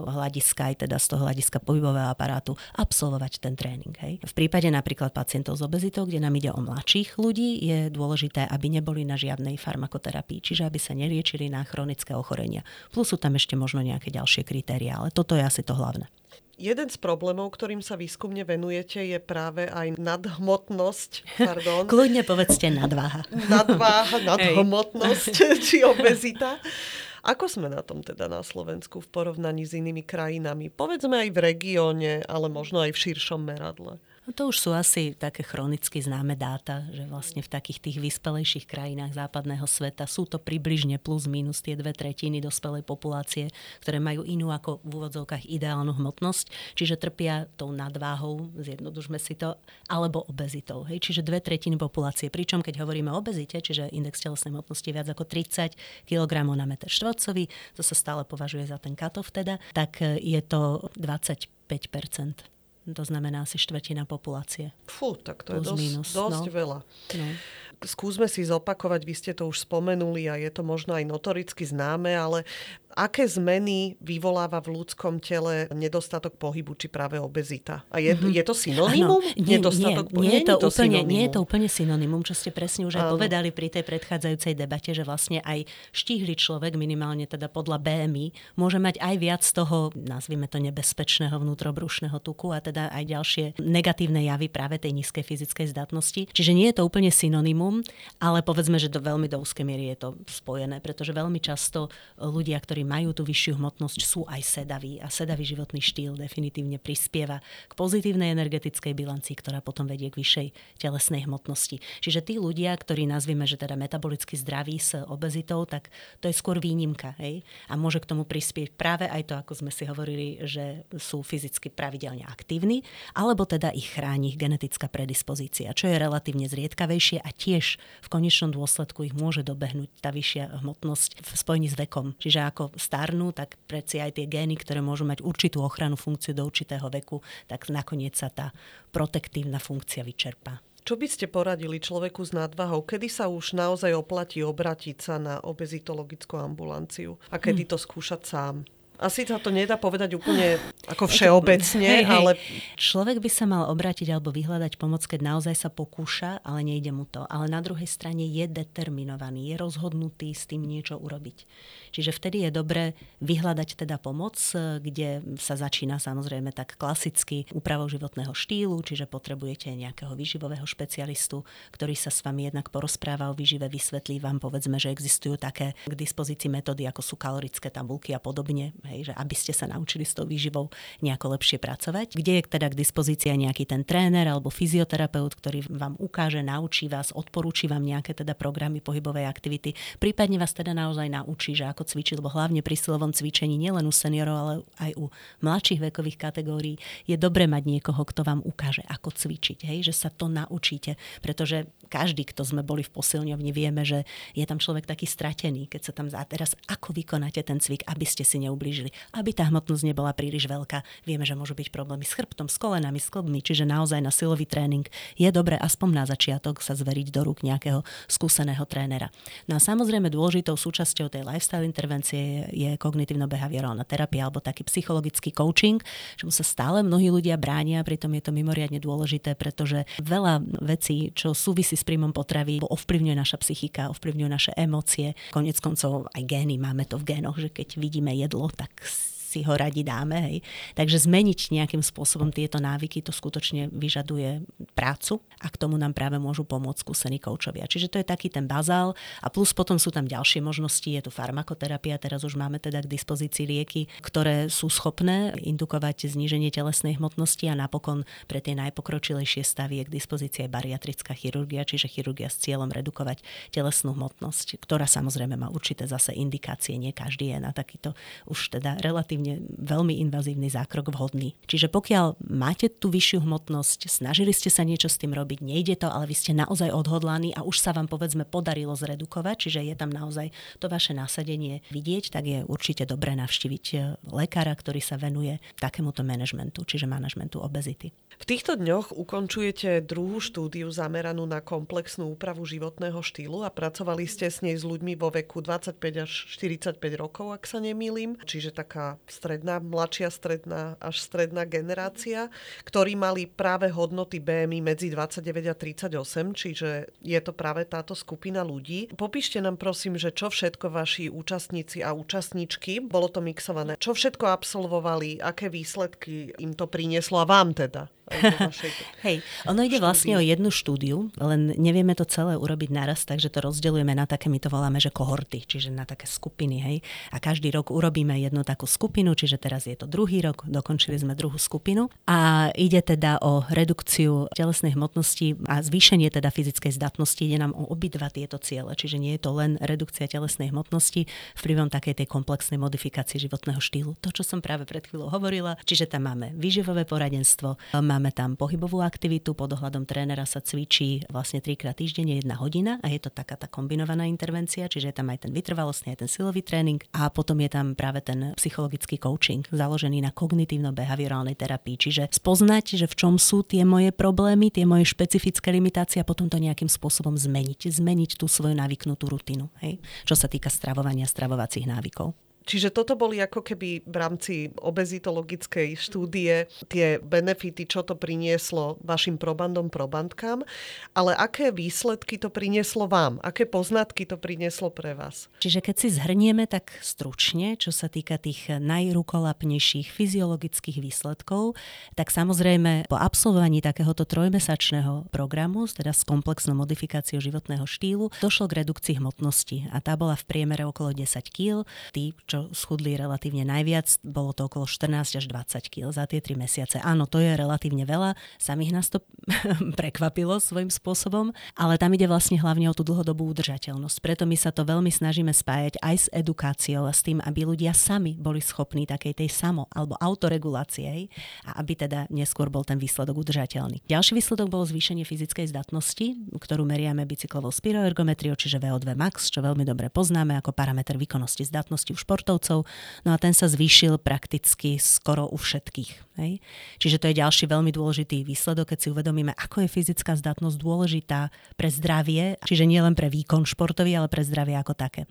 hľadiska, aj teda z toho hľadiska pohybového aparátu absolvovať ten tréning. Hej. V prípade napríklad pacientov s obezitou, kde nám ide o mladších ľudí, je dôležité, aby neboli na žiadnej farmakoterapii, čiže aby sa neliečili na chronické ochorenia. Plus sú tam ešte možno nejaké ďalšie kritéria, ale toto je asi to hlavné. Jeden z problémov, ktorým sa výskumne venujete, je práve aj nadhmotnosť. Pardon. Kľudne povedzte nadváha. Nadváha, nadhmotnosť či obezita. Ako sme na tom teda na Slovensku v porovnaní s inými krajinami? Povedzme aj v regióne, ale možno aj v širšom meradle. No to už sú asi také chronicky známe dáta, že vlastne v takých tých vyspelejších krajinách západného sveta sú to približne plus minus tie dve tretiny dospelej populácie, ktoré majú inú ako v úvodzovkách ideálnu hmotnosť, čiže trpia tou nadváhou, zjednodužme si to, alebo obezitou. Hej? Čiže dve tretiny populácie. Pričom keď hovoríme o obezite, čiže index telesnej hmotnosti viac ako 30 kg na meter štvorcový, to sa stále považuje za ten katov teda, tak je to 25 to znamená asi štvrtina populácie. Fú, tak to Plus je dosť, minus, dosť no. veľa. No. Skúsme si zopakovať, vy ste to už spomenuli a je to možno aj notoricky známe, ale aké zmeny vyvoláva v ľudskom tele nedostatok pohybu, či práve obezita? A je, mm-hmm. je to synonymum? Ano, nie, nedostatok nie, nie, nie, je to, to úplne, nie je to úplne synonymum, čo ste presne už aj ano. povedali pri tej predchádzajúcej debate, že vlastne aj štíhly človek, minimálne teda podľa BMI, môže mať aj viac toho, nazvime to nebezpečného vnútrobrušného tuku a teda aj ďalšie negatívne javy práve tej nízkej fyzickej zdatnosti. Čiže nie je to úplne synonymum, ale povedzme, že do veľmi do úzkej miery je to spojené, pretože veľmi často ľudia, ktorí majú tú vyššiu hmotnosť, sú aj sedaví a sedavý životný štýl definitívne prispieva k pozitívnej energetickej bilancii, ktorá potom vedie k vyššej telesnej hmotnosti. Čiže tí ľudia, ktorí nazvime, že teda metabolicky zdraví s obezitou, tak to je skôr výnimka. Hej? A môže k tomu prispieť práve aj to, ako sme si hovorili, že sú fyzicky pravidelne aktívni, alebo teda ich chráni ich genetická predispozícia, čo je relatívne zriedkavejšie a tiež v konečnom dôsledku ich môže dobehnúť tá vyššia hmotnosť v spojení s vekom. Čiže ako starnú, tak preci aj tie gény, ktoré môžu mať určitú ochranu funkciu do určitého veku, tak nakoniec sa tá protektívna funkcia vyčerpá. Čo by ste poradili človeku s nadvahou? Kedy sa už naozaj oplatí obratiť sa na obezitologickú ambulanciu? A kedy hm. to skúšať sám? Asi sa to nedá povedať úplne ako všeobecne, hej, hej. ale... Človek by sa mal obrátiť alebo vyhľadať pomoc, keď naozaj sa pokúša, ale nejde mu to. Ale na druhej strane je determinovaný, je rozhodnutý s tým niečo urobiť. Čiže vtedy je dobré vyhľadať teda pomoc, kde sa začína samozrejme tak klasicky úpravou životného štýlu, čiže potrebujete nejakého výživového špecialistu, ktorý sa s vami jednak porozpráva o výžive, vysvetlí vám povedzme, že existujú také k dispozícii metódy, ako sú kalorické tabulky a podobne, hej, že aby ste sa naučili s tou výživou nejako lepšie pracovať. Kde je teda k dispozícii nejaký ten tréner alebo fyzioterapeut, ktorý vám ukáže, naučí vás, odporúči vám nejaké teda programy pohybovej aktivity, prípadne vás teda naozaj naučí, že ako cvičiť, lebo hlavne pri silovom cvičení nielen u seniorov, ale aj u mladších vekových kategórií je dobre mať niekoho, kto vám ukáže, ako cvičiť, hej, že sa to naučíte, pretože každý, kto sme boli v posilňovni, vieme, že je tam človek taký stratený, keď sa tam zá. Teraz ako vykonáte ten cvik, aby ste si neublížili, aby tá hmotnosť nebola príliš veľká. Vieme, že môžu byť problémy s chrbtom, s kolenami, s klbmi, čiže naozaj na silový tréning je dobre aspoň na začiatok sa zveriť do rúk nejakého skúseného trénera. No a samozrejme dôležitou súčasťou tej lifestyle intervencie je kognitívno-behaviorálna terapia alebo taký psychologický coaching, čomu sa stále mnohí ľudia bránia, pritom je to mimoriadne dôležité, pretože veľa vecí, čo súvisí s príjmom potravy, ovplyvňuje naša psychika, ovplyvňuje naše emócie. Konec koncov aj gény, máme to v génoch, že keď vidíme jedlo, tak tak si ho radi dáme. Hej. Takže zmeniť nejakým spôsobom tieto návyky, to skutočne vyžaduje prácu a k tomu nám práve môžu pomôcť skúsení koučovia. Čiže to je taký ten bazál a plus potom sú tam ďalšie možnosti, je tu farmakoterapia, teraz už máme teda k dispozícii lieky, ktoré sú schopné indukovať zníženie telesnej hmotnosti a napokon pre tie najpokročilejšie stavy je k dispozícii aj bariatrická chirurgia, čiže chirurgia s cieľom redukovať telesnú hmotnosť, ktorá samozrejme má určité zase indikácie, nie každý je na takýto už teda relatívne relatívne veľmi invazívny zákrok vhodný. Čiže pokiaľ máte tú vyššiu hmotnosť, snažili ste sa niečo s tým robiť, nejde to, ale vy ste naozaj odhodlaní a už sa vám povedzme podarilo zredukovať, čiže je tam naozaj to vaše nasadenie vidieť, tak je určite dobré navštíviť e, lekára, ktorý sa venuje takémuto manažmentu, čiže manažmentu obezity. V týchto dňoch ukončujete druhú štúdiu zameranú na komplexnú úpravu životného štýlu a pracovali ste s nej s ľuďmi vo veku 25 až 45 rokov, ak sa nemýlim. Čiže taká stredná, mladšia stredná až stredná generácia, ktorí mali práve hodnoty BMI medzi 29 a 38, čiže je to práve táto skupina ľudí. Popíšte nám prosím, že čo všetko vaši účastníci a účastníčky, bolo to mixované, čo všetko absolvovali, aké výsledky im to prinieslo a vám teda? Hej, ono ide štúdiu. vlastne o jednu štúdiu, len nevieme to celé urobiť naraz, takže to rozdeľujeme na také, my to voláme, že kohorty, čiže na také skupiny, hej. A každý rok urobíme jednu takú skupinu, čiže teraz je to druhý rok, dokončili sme druhú skupinu. A ide teda o redukciu telesnej hmotnosti a zvýšenie teda fyzickej zdatnosti. Ide nám o obidva tieto ciele, čiže nie je to len redukcia telesnej hmotnosti vplyvom takej tej komplexnej modifikácie životného štýlu. To, čo som práve pred chvíľou hovorila, čiže tam máme výživové poradenstvo, máme tam pohybovú aktivitu, pod ohľadom trénera sa cvičí vlastne trikrát týždenne jedna hodina a je to taká tá kombinovaná intervencia, čiže je tam aj ten vytrvalostný, aj ten silový tréning a potom je tam práve ten psychologický coaching založený na kognitívno-behaviorálnej terapii, čiže spoznať, že v čom sú tie moje problémy, tie moje špecifické limitácie a potom to nejakým spôsobom zmeniť, zmeniť tú svoju navyknutú rutinu, hej? čo sa týka stravovania, stravovacích návykov. Čiže toto boli ako keby v rámci obezitologickej štúdie tie benefity, čo to prinieslo vašim probandom, probandkám, ale aké výsledky to prinieslo vám? Aké poznatky to prinieslo pre vás? Čiže keď si zhrnieme tak stručne, čo sa týka tých najrukolapnejších fyziologických výsledkov, tak samozrejme po absolvovaní takéhoto trojmesačného programu, teda s komplexnou modifikáciou životného štýlu, došlo k redukcii hmotnosti a tá bola v priemere okolo 10 kg. Tí, čo schudli relatívne najviac, bolo to okolo 14 až 20 kg za tie 3 mesiace. Áno, to je relatívne veľa, samých nás to prekvapilo svojím spôsobom, ale tam ide vlastne hlavne o tú dlhodobú udržateľnosť. Preto my sa to veľmi snažíme spájať aj s edukáciou a s tým, aby ľudia sami boli schopní takej tej samo alebo autoregulácie a aby teda neskôr bol ten výsledok udržateľný. Ďalší výsledok bol zvýšenie fyzickej zdatnosti, ktorú meriame bicyklovou spiroergometriou, čiže VO2 max, čo veľmi dobre poznáme ako parameter výkonnosti zdatnosti v športu športovcov, no a ten sa zvýšil prakticky skoro u všetkých. Hej? Čiže to je ďalší veľmi dôležitý výsledok, keď si uvedomíme, ako je fyzická zdatnosť dôležitá pre zdravie, čiže nie len pre výkon športový, ale pre zdravie ako také.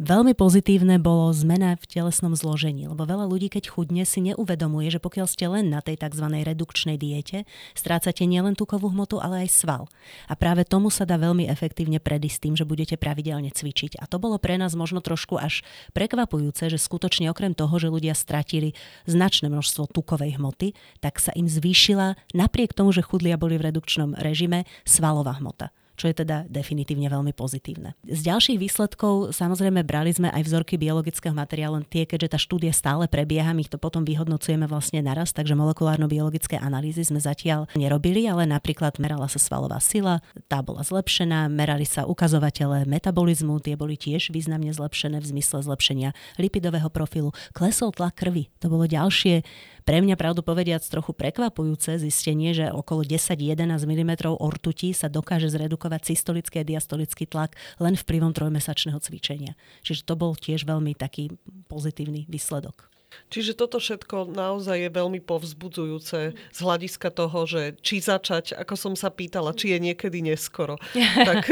Veľmi pozitívne bolo zmena v telesnom zložení, lebo veľa ľudí, keď chudne, si neuvedomuje, že pokiaľ ste len na tej tzv. redukčnej diete, strácate nielen tukovú hmotu, ale aj sval. A práve tomu sa dá veľmi efektívne predísť tým, že budete pravidelne cvičiť. A to bolo pre nás možno trošku až prekvapujúce, že skutočne okrem toho, že ľudia stratili značné množstvo tukovej hmoty, tak sa im zvýšila, napriek tomu, že chudlia boli v redukčnom režime, svalová hmota čo je teda definitívne veľmi pozitívne. Z ďalších výsledkov samozrejme brali sme aj vzorky biologického materiálu, tie, keďže tá štúdia stále prebieha, my ich to potom vyhodnocujeme vlastne naraz, takže molekulárno-biologické analýzy sme zatiaľ nerobili, ale napríklad merala sa svalová sila, tá bola zlepšená, merali sa ukazovatele metabolizmu, tie boli tiež významne zlepšené v zmysle zlepšenia lipidového profilu, klesol tlak krvi, to bolo ďalšie pre mňa pravdu povediac trochu prekvapujúce zistenie, že okolo 10-11 mm ortuti sa dokáže zredukovať systolický a diastolický tlak len vplyvom trojmesačného cvičenia. Čiže to bol tiež veľmi taký pozitívny výsledok. Čiže toto všetko naozaj je veľmi povzbudzujúce z hľadiska toho, že či začať, ako som sa pýtala, či je niekedy neskoro. tak...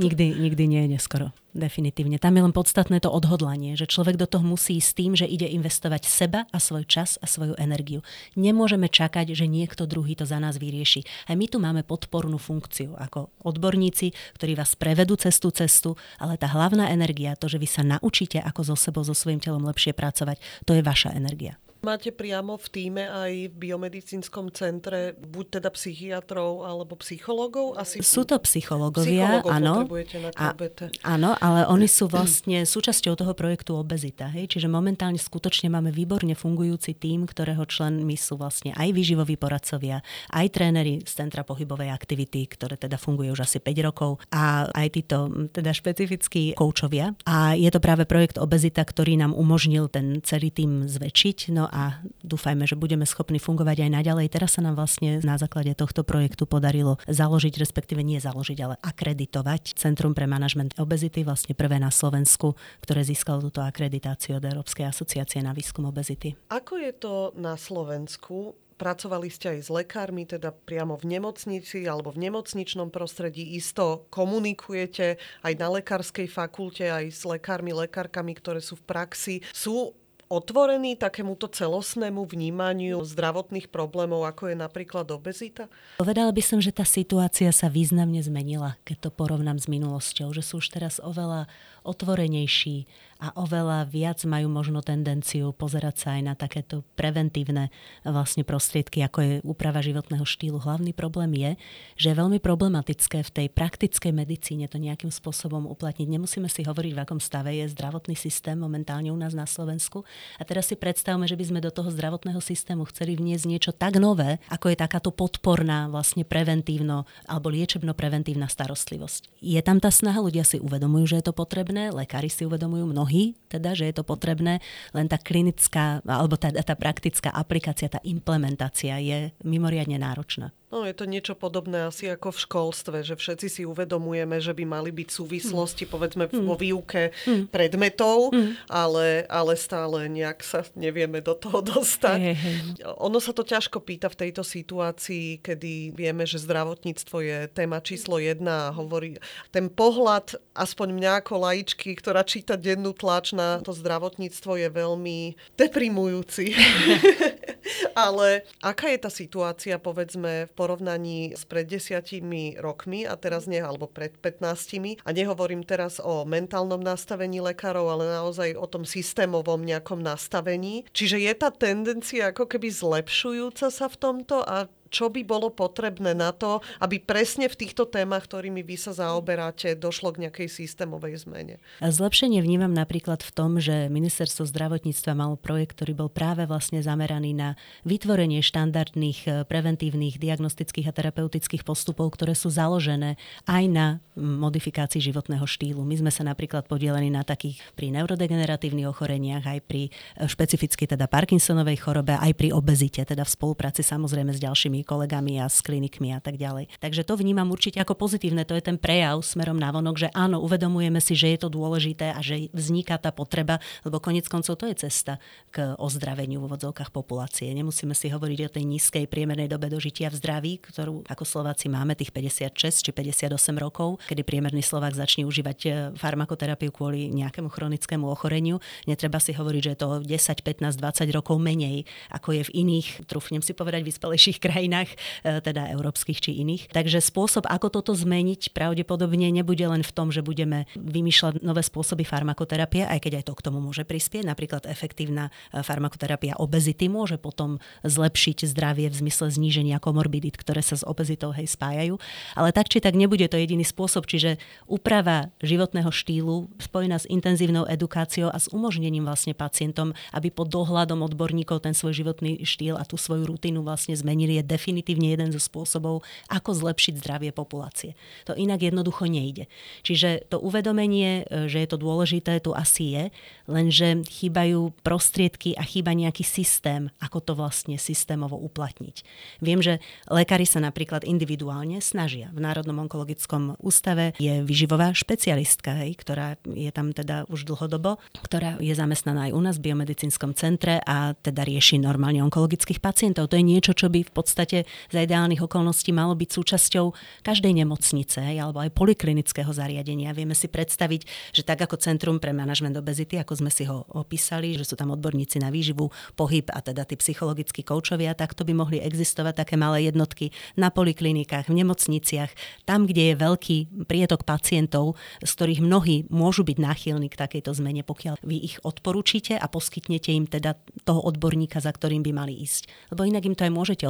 nikdy, nikdy nie je neskoro. Definitívne. Tam je len podstatné to odhodlanie, že človek do toho musí s tým, že ide investovať seba a svoj čas a svoju energiu. Nemôžeme čakať, že niekto druhý to za nás vyrieši. Aj my tu máme podpornú funkciu ako odborníci, ktorí vás prevedú cez tú cestu, ale tá hlavná energia, to, že vy sa naučíte, ako so sebou, so svojím telom lepšie pracovať, to je vaša energia. Máte priamo v týme aj v biomedicínskom centre buď teda psychiatrov alebo psychológov? Asi... Sú to psychológovia, áno. A, áno, ale oni sú vlastne súčasťou toho projektu obezita. Hej? Čiže momentálne skutočne máme výborne fungujúci tím, ktorého členmi sú vlastne aj výživoví poradcovia, aj tréneri z Centra pohybovej aktivity, ktoré teda funguje už asi 5 rokov a aj títo teda špecifickí koučovia. A je to práve projekt obezita, ktorý nám umožnil ten celý tým zväčšiť. No a dúfajme, že budeme schopní fungovať aj naďalej. Teraz sa nám vlastne na základe tohto projektu podarilo založiť, respektíve nie založiť, ale akreditovať Centrum pre manažment obezity, vlastne prvé na Slovensku, ktoré získalo túto akreditáciu od Európskej asociácie na výskum obezity. Ako je to na Slovensku? Pracovali ste aj s lekármi, teda priamo v nemocnici alebo v nemocničnom prostredí. Isto komunikujete aj na lekárskej fakulte, aj s lekármi, lekárkami, ktoré sú v praxi. Sú otvorený takémuto celostnému vnímaniu zdravotných problémov, ako je napríklad obezita? Povedala by som, že tá situácia sa významne zmenila, keď to porovnám s minulosťou, že sú už teraz oveľa otvorenejší a oveľa viac majú možno tendenciu pozerať sa aj na takéto preventívne vlastne prostriedky, ako je úprava životného štýlu. Hlavný problém je, že je veľmi problematické v tej praktickej medicíne to nejakým spôsobom uplatniť. Nemusíme si hovoriť, v akom stave je zdravotný systém momentálne u nás na Slovensku. A teraz si predstavme, že by sme do toho zdravotného systému chceli vniesť niečo tak nové, ako je takáto podporná, vlastne preventívno alebo liečebno-preventívna starostlivosť. Je tam tá snaha, ľudia si uvedomujú, že je to potrebné, lekári si uvedomujú, mnohí teda, že je to potrebné, len tá klinická, alebo tá, tá praktická aplikácia, tá implementácia je mimoriadne náročná. No, je to niečo podobné asi ako v školstve, že všetci si uvedomujeme, že by mali byť súvislosti, mm. povedzme, mm. vo výuke mm. predmetov, mm. Ale, ale stále nejak sa nevieme do toho dostať. Hey, hey. Ono sa to ťažko pýta v tejto situácii, kedy vieme, že zdravotníctvo je téma číslo jedna a hovorí ten pohľad, aspoň mňa ako laičky, ktorá číta dennú tlač na to zdravotníctvo je veľmi deprimujúci. ale aká je tá situácia, povedzme, v porovnaní s pred desiatimi rokmi a teraz nie, alebo pred 15. A nehovorím teraz o mentálnom nastavení lekárov, ale naozaj o tom systémovom nejakom nastavení. Čiže je tá tendencia ako keby zlepšujúca sa v tomto a čo by bolo potrebné na to, aby presne v týchto témach, ktorými vy sa zaoberáte, došlo k nejakej systémovej zmene? Zlepšenie vnímam napríklad v tom, že ministerstvo zdravotníctva malo projekt, ktorý bol práve vlastne zameraný na vytvorenie štandardných eh, preventívnych diagnostických a terapeutických postupov, ktoré sú založené aj na modifikácii životného štýlu. My sme sa napríklad podielali na takých pri neurodegeneratívnych ochoreniach, aj pri eh, špecificky teda Parkinsonovej chorobe, aj pri obezite, teda v spolupráci samozrejme s ďalšími kolegami a s klinikmi a tak ďalej. Takže to vnímam určite ako pozitívne, to je ten prejav smerom na vonok, že áno, uvedomujeme si, že je to dôležité a že vzniká tá potreba, lebo konec koncov to je cesta k ozdraveniu v úvodzovkách populácie. Nemusíme si hovoriť o tej nízkej priemernej dobe dožitia v zdraví, ktorú ako Slováci máme tých 56 či 58 rokov, kedy priemerný Slovák začne užívať e, farmakoterapiu kvôli nejakému chronickému ochoreniu. Netreba si hovoriť, že je to 10, 15, 20 rokov menej, ako je v iných, trúfnem si povedať, vyspelejších krajinách krajinách, e, teda európskych či iných. Takže spôsob, ako toto zmeniť, pravdepodobne nebude len v tom, že budeme vymýšľať nové spôsoby farmakoterapie, aj keď aj to k tomu môže prispieť. Napríklad efektívna e, farmakoterapia obezity môže potom zlepšiť zdravie v zmysle zníženia komorbidit, ktoré sa s obezitou hej spájajú. Ale tak či tak nebude to jediný spôsob, čiže úprava životného štýlu spojená s intenzívnou edukáciou a s umožnením vlastne pacientom, aby pod dohľadom odborníkov ten svoj životný štýl a tú svoju rutinu vlastne zmenili, je definitívne jeden zo spôsobov, ako zlepšiť zdravie populácie. To inak jednoducho nejde. Čiže to uvedomenie, e, že je to dôležité, tu asi je, lenže chýbajú prostriedky a chýba nejaký systém, ako to vlastne systémovo uplatniť. Viem, že lekári sa napríklad individuálne snažia. V Národnom onkologickom ústave je vyživová špecialistka, hej, ktorá je tam teda už dlhodobo, ktorá je zamestnaná aj u nás v biomedicínskom centre a teda rieši normálne onkologických pacientov. To je niečo, čo by v podstate podstate za ideálnych okolností malo byť súčasťou každej nemocnice alebo aj poliklinického zariadenia. Vieme si predstaviť, že tak ako Centrum pre manažment obezity, ako sme si ho opísali, že sú tam odborníci na výživu, pohyb a teda tí psychologickí koučovia, tak to by mohli existovať také malé jednotky na poliklinikách, v nemocniciach, tam, kde je veľký prietok pacientov, z ktorých mnohí môžu byť náchylní k takejto zmene, pokiaľ vy ich odporúčite a poskytnete im teda toho odborníka, za ktorým by mali ísť. Lebo inak im to aj môžete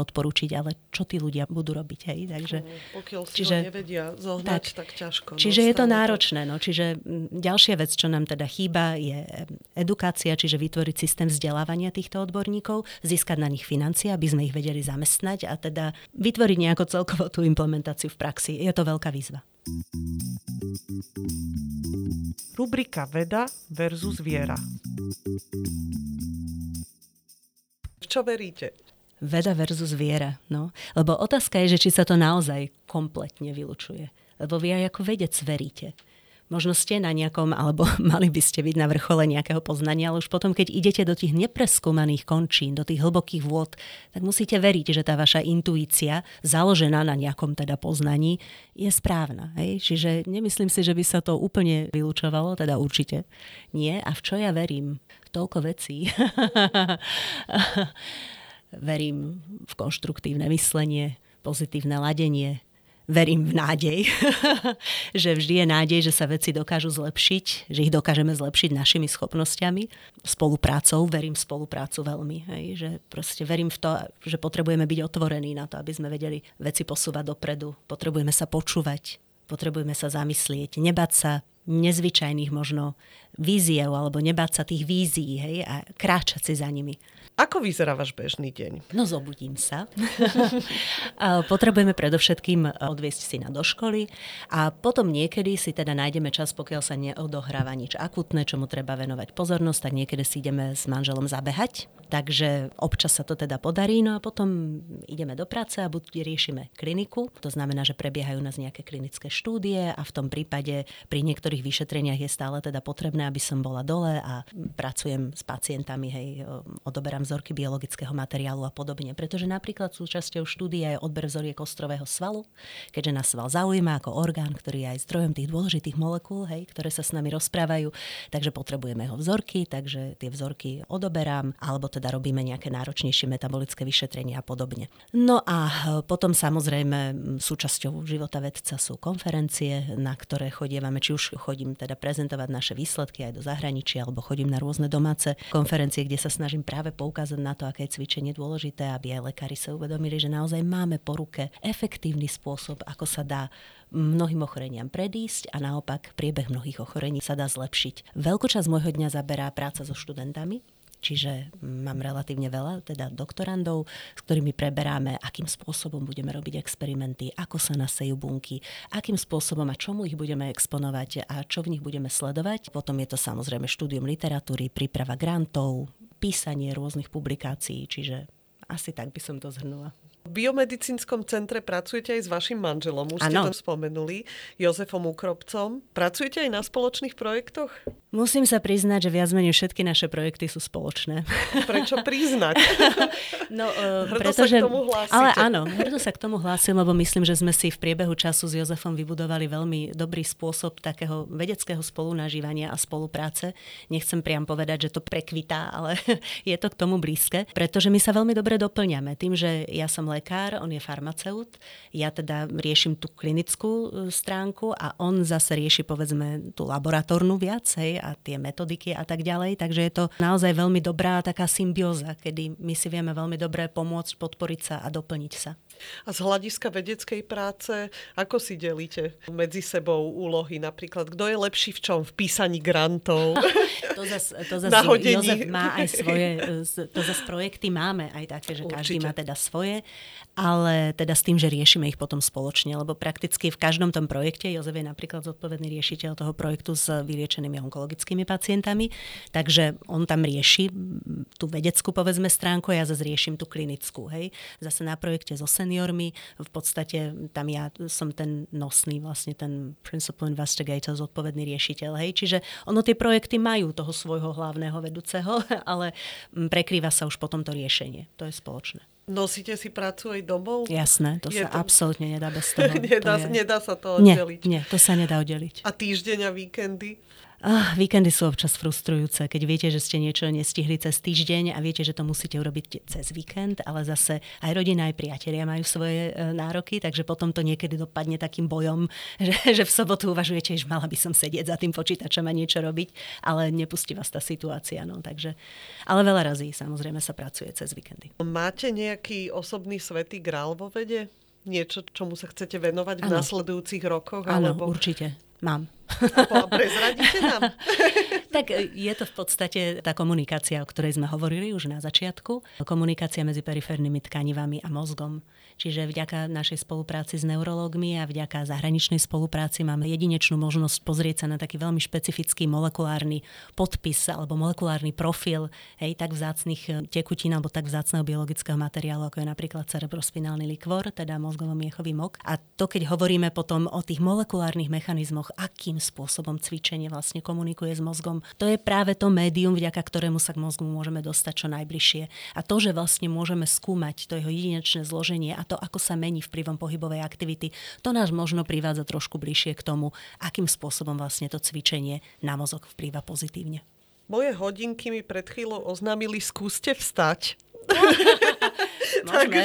odporučiť, ale čo tí ľudia budú robiť. Hej? Takže, no, Pokiaľ si čiže, ho nevedia zohnať, tak, tak ťažko. No, čiže no, je to náročné. No, čiže ďalšia vec, čo nám teda chýba, je edukácia, čiže vytvoriť systém vzdelávania týchto odborníkov, získať na nich financie, aby sme ich vedeli zamestnať a teda vytvoriť nejako celkovo tú implementáciu v praxi. Je to veľká výzva. Rubrika Veda versus viera. V čo veríte? Veda versus viera. No. Lebo otázka je, že či sa to naozaj kompletne vylučuje. Lebo vy aj ako vedec veríte. Možno ste na nejakom, alebo mali by ste byť na vrchole nejakého poznania, ale už potom, keď idete do tých nepreskúmaných končín, do tých hlbokých vôd, tak musíte veriť, že tá vaša intuícia, založená na nejakom teda poznaní, je správna. Hej? Čiže nemyslím si, že by sa to úplne vylúčovalo, teda určite nie. A v čo ja verím? Toľko vecí. verím v konštruktívne myslenie, pozitívne ladenie, verím v nádej, že vždy je nádej, že sa veci dokážu zlepšiť, že ich dokážeme zlepšiť našimi schopnosťami, spoluprácou, verím v spoluprácu veľmi, hej, že proste verím v to, že potrebujeme byť otvorení na to, aby sme vedeli veci posúvať dopredu, potrebujeme sa počúvať, potrebujeme sa zamyslieť, nebať sa nezvyčajných možno víziev alebo nebáť sa tých vízií hej, a kráčať si za nimi. Ako vyzerá váš bežný deň? No zobudím sa. Potrebujeme predovšetkým odviesť syna do školy a potom niekedy si teda nájdeme čas, pokiaľ sa neodohráva nič akutné, čomu treba venovať pozornosť, tak niekedy si ideme s manželom zabehať. Takže občas sa to teda podarí, no a potom ideme do práce a buď riešime kliniku, to znamená, že prebiehajú nás nejaké klinické štúdie a v tom prípade pri niektorých vyšetreniach je stále teda potrebné, aby som bola dole a pracujem s pacientami, hej, odoberám vzorky biologického materiálu a podobne. Pretože napríklad súčasťou štúdie je odber vzoriek ostrového svalu, keďže nás sval zaujíma ako orgán, ktorý je aj zdrojom tých dôležitých molekúl, hej, ktoré sa s nami rozprávajú, takže potrebujeme ho vzorky, takže tie vzorky odoberám, alebo teda robíme nejaké náročnejšie metabolické vyšetrenia a podobne. No a potom samozrejme súčasťou života vedca sú konferencie, na ktoré chodievame, či už chodím teda prezentovať naše výsledky aj do zahraničia, alebo chodím na rôzne domáce konferencie, kde sa snažím práve poukázať poukázať na to, aké je cvičenie dôležité, aby aj lekári sa uvedomili, že naozaj máme po ruke efektívny spôsob, ako sa dá mnohým ochoreniam predísť a naopak priebeh mnohých ochorení sa dá zlepšiť. Veľkú časť môjho dňa zaberá práca so študentami, čiže mám relatívne veľa teda doktorandov, s ktorými preberáme, akým spôsobom budeme robiť experimenty, ako sa nasejú bunky, akým spôsobom a čomu ich budeme exponovať a čo v nich budeme sledovať. Potom je to samozrejme štúdium literatúry, príprava grantov, písanie rôznych publikácií, čiže asi tak by som to zhrnula. V biomedicínskom centre pracujete aj s vašim manželom, už ano. ste to spomenuli, Jozefom Ukropcom. Pracujete aj na spoločných projektoch? Musím sa priznať, že viac menej všetky naše projekty sú spoločné. Prečo priznať? no, uh, hrdo pretože, sa k tomu hlásite. Ale áno, hrdo sa k tomu hlásim, lebo myslím, že sme si v priebehu času s Jozefom vybudovali veľmi dobrý spôsob takého vedeckého spolunažívania a spolupráce. Nechcem priam povedať, že to prekvitá, ale je to k tomu blízke, pretože my sa veľmi dobre doplňame. Tým, že ja som lekár, on je farmaceut, ja teda riešim tú klinickú e, stránku a on zase rieši povedzme tú laboratórnu viac, hej, a tie metodiky a tak ďalej. Takže je to naozaj veľmi dobrá taká symbióza, kedy my si vieme veľmi dobre pomôcť, podporiť sa a doplniť sa. A z hľadiska vedeckej práce, ako si delíte medzi sebou úlohy? Napríklad, kto je lepší v čom? V písaní grantov? to zase to zas Jozef má aj svoje, to zase projekty máme aj také, že Určite. každý má teda svoje, ale teda s tým, že riešime ich potom spoločne, lebo prakticky v každom tom projekte Jozef je napríklad zodpovedný riešiteľ toho projektu s vyliečenými onkologickými pacientami, takže on tam rieši tú vedeckú, povedzme, stránku a ja zase riešim tú klinickú. Hej. Zase na projekte so seniormi. V podstate tam ja som ten nosný, vlastne ten principal investigator, zodpovedný riešiteľ. Hej. Čiže ono tie projekty majú toho svojho hlavného vedúceho, ale prekrýva sa už potom to riešenie. To je spoločné. Nosíte si prácu aj domov? Jasné, to je sa to... absolútne nedá bez toho. nedá, to je... nedá sa to oddeliť. Nie, nie, to sa nedá oddeliť. A týždeň a víkendy? Ah, víkendy sú občas frustrujúce, keď viete, že ste niečo nestihli cez týždeň a viete, že to musíte urobiť cez víkend, ale zase aj rodina, aj priatelia majú svoje e, nároky, takže potom to niekedy dopadne takým bojom, že, že v sobotu uvažujete, že mala by som sedieť za tým počítačom a niečo robiť, ale nepustí vás tá situácia. No, takže, ale veľa razí samozrejme sa pracuje cez víkendy. Máte nejaký osobný svetý grál vo vede? Niečo, čomu sa chcete venovať ano. v nasledujúcich rokoch? Áno, alebo... určite. Mám. Prezradíte nám? tak e, je to v podstate tá komunikácia, o ktorej sme hovorili už na začiatku. Komunikácia medzi periférnymi tkanivami a mozgom. Čiže vďaka našej spolupráci s neurológmi a vďaka zahraničnej spolupráci máme jedinečnú možnosť pozrieť sa na taký veľmi špecifický molekulárny podpis alebo molekulárny profil hej, tak vzácných e, tekutín alebo tak vzácného biologického materiálu, ako je napríklad cerebrospinálny likvor, teda mozgovo-miechový mok. A to, keď hovoríme potom o tých molekulárnych mechanizmoch, akým spôsobom cvičenie vlastne komunikuje s mozgom, to je práve to médium, vďaka ktorému sa k mozgu môžeme dostať čo najbližšie. A to, že vlastne môžeme skúmať to jeho jedinečné zloženie a to, ako sa mení vplyvom pohybovej aktivity, to nás možno privádza trošku bližšie k tomu, akým spôsobom vlastne to cvičenie na mozog vplýva pozitívne. Moje hodinky mi pred chvíľou oznámili, skúste vstať. Takže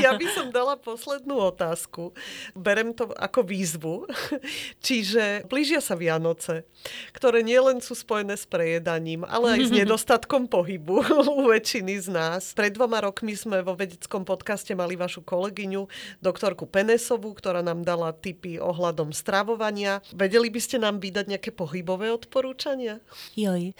ja by som dala poslednú otázku. Berem to ako výzvu. Čiže blížia sa Vianoce, ktoré nielen sú spojené s prejedaním, ale aj s nedostatkom pohybu u väčšiny z nás. Pred dvoma rokmi sme vo vedeckom podcaste mali vašu kolegyňu, doktorku Penesovú, ktorá nám dala tipy ohľadom stravovania. Vedeli by ste nám vydať nejaké pohybové odporúčania? Joj.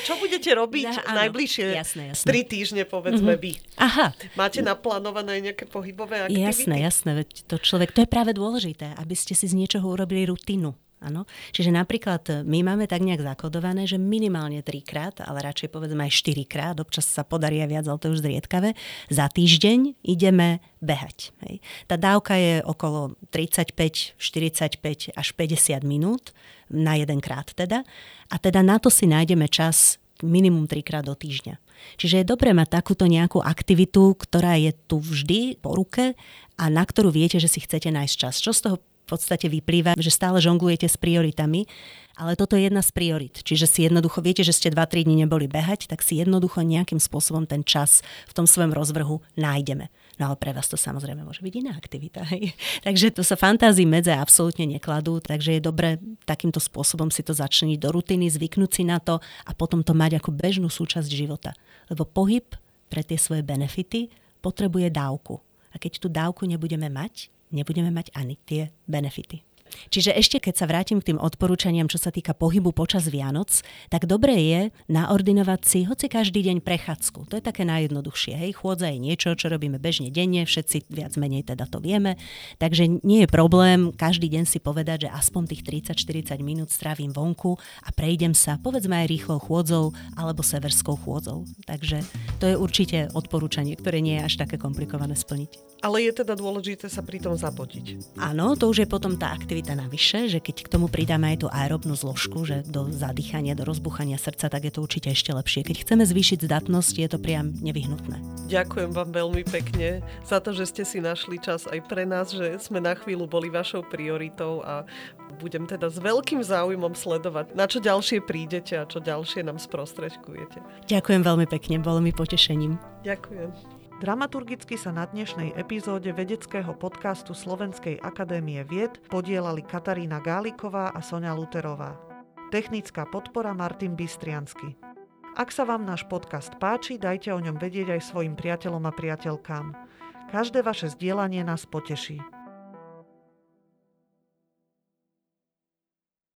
Čo budete robiť no, najbližšie jasné, jasné. tri týždne, povedzme mm-hmm. vy? Aha. Máte naplánované nejaké pohybové aktivity? Jasné, jasné. Veď to človek, to je práve dôležité, aby ste si z niečoho urobili rutinu. Áno. Čiže napríklad e, my máme tak nejak zakodované, že minimálne trikrát, ale radšej povedzme aj štyrikrát, občas sa podarí aj viac, ale to už zriedkavé, za týždeň ideme behať. Hej. Tá dávka je okolo 35, 45 až 50 minút na jeden krát teda. A teda na to si nájdeme čas minimum trikrát do týždňa. Čiže je dobré mať takúto nejakú aktivitu, ktorá je tu vždy po ruke a na ktorú viete, že si chcete nájsť čas. Čo z toho v podstate vyplýva, že stále žonglujete s prioritami, ale toto je jedna z priorit. Čiže si jednoducho, viete, že ste 2-3 dní neboli behať, tak si jednoducho nejakým spôsobom ten čas v tom svojom rozvrhu nájdeme. No ale pre vás to samozrejme môže byť iná aktivita. Hej. Takže to sa fantázii medze absolútne nekladú, takže je dobre takýmto spôsobom si to začniť do rutiny, zvyknúť si na to a potom to mať ako bežnú súčasť života. Lebo pohyb pre tie svoje benefity potrebuje dávku. A keď tú dávku nebudeme mať, nebudeme mať ani tie benefity. Čiže ešte keď sa vrátim k tým odporúčaniam, čo sa týka pohybu počas Vianoc, tak dobré je naordinovať si hoci každý deň prechádzku. To je také najjednoduchšie. Hej, chôdza je niečo, čo robíme bežne denne, všetci viac menej teda to vieme. Takže nie je problém každý deň si povedať, že aspoň tých 30-40 minút strávim vonku a prejdem sa povedzme aj rýchlou chôdzou alebo severskou chôdzou. Takže to je určite odporúčanie, ktoré nie je až také komplikované splniť. Ale je teda dôležité sa pri tom zapotiť. Áno, to už je potom tá aktivita navyše, že keď k tomu pridáme aj tú aerobnú zložku, že do zadýchania, do rozbuchania srdca, tak je to určite ešte lepšie. Keď chceme zvýšiť zdatnosť, je to priam nevyhnutné. Ďakujem vám veľmi pekne za to, že ste si našli čas aj pre nás, že sme na chvíľu boli vašou prioritou a budem teda s veľkým záujmom sledovať, na čo ďalšie prídete a čo ďalšie nám sprostredkujete. Ďakujem veľmi pekne, bolo mi potešením. Ďakujem. Dramaturgicky sa na dnešnej epizóde vedeckého podcastu Slovenskej akadémie vied podielali Katarína Gáliková a Sonia Luterová. Technická podpora Martin Bystriansky. Ak sa vám náš podcast páči, dajte o ňom vedieť aj svojim priateľom a priateľkám. Každé vaše zdieľanie nás poteší.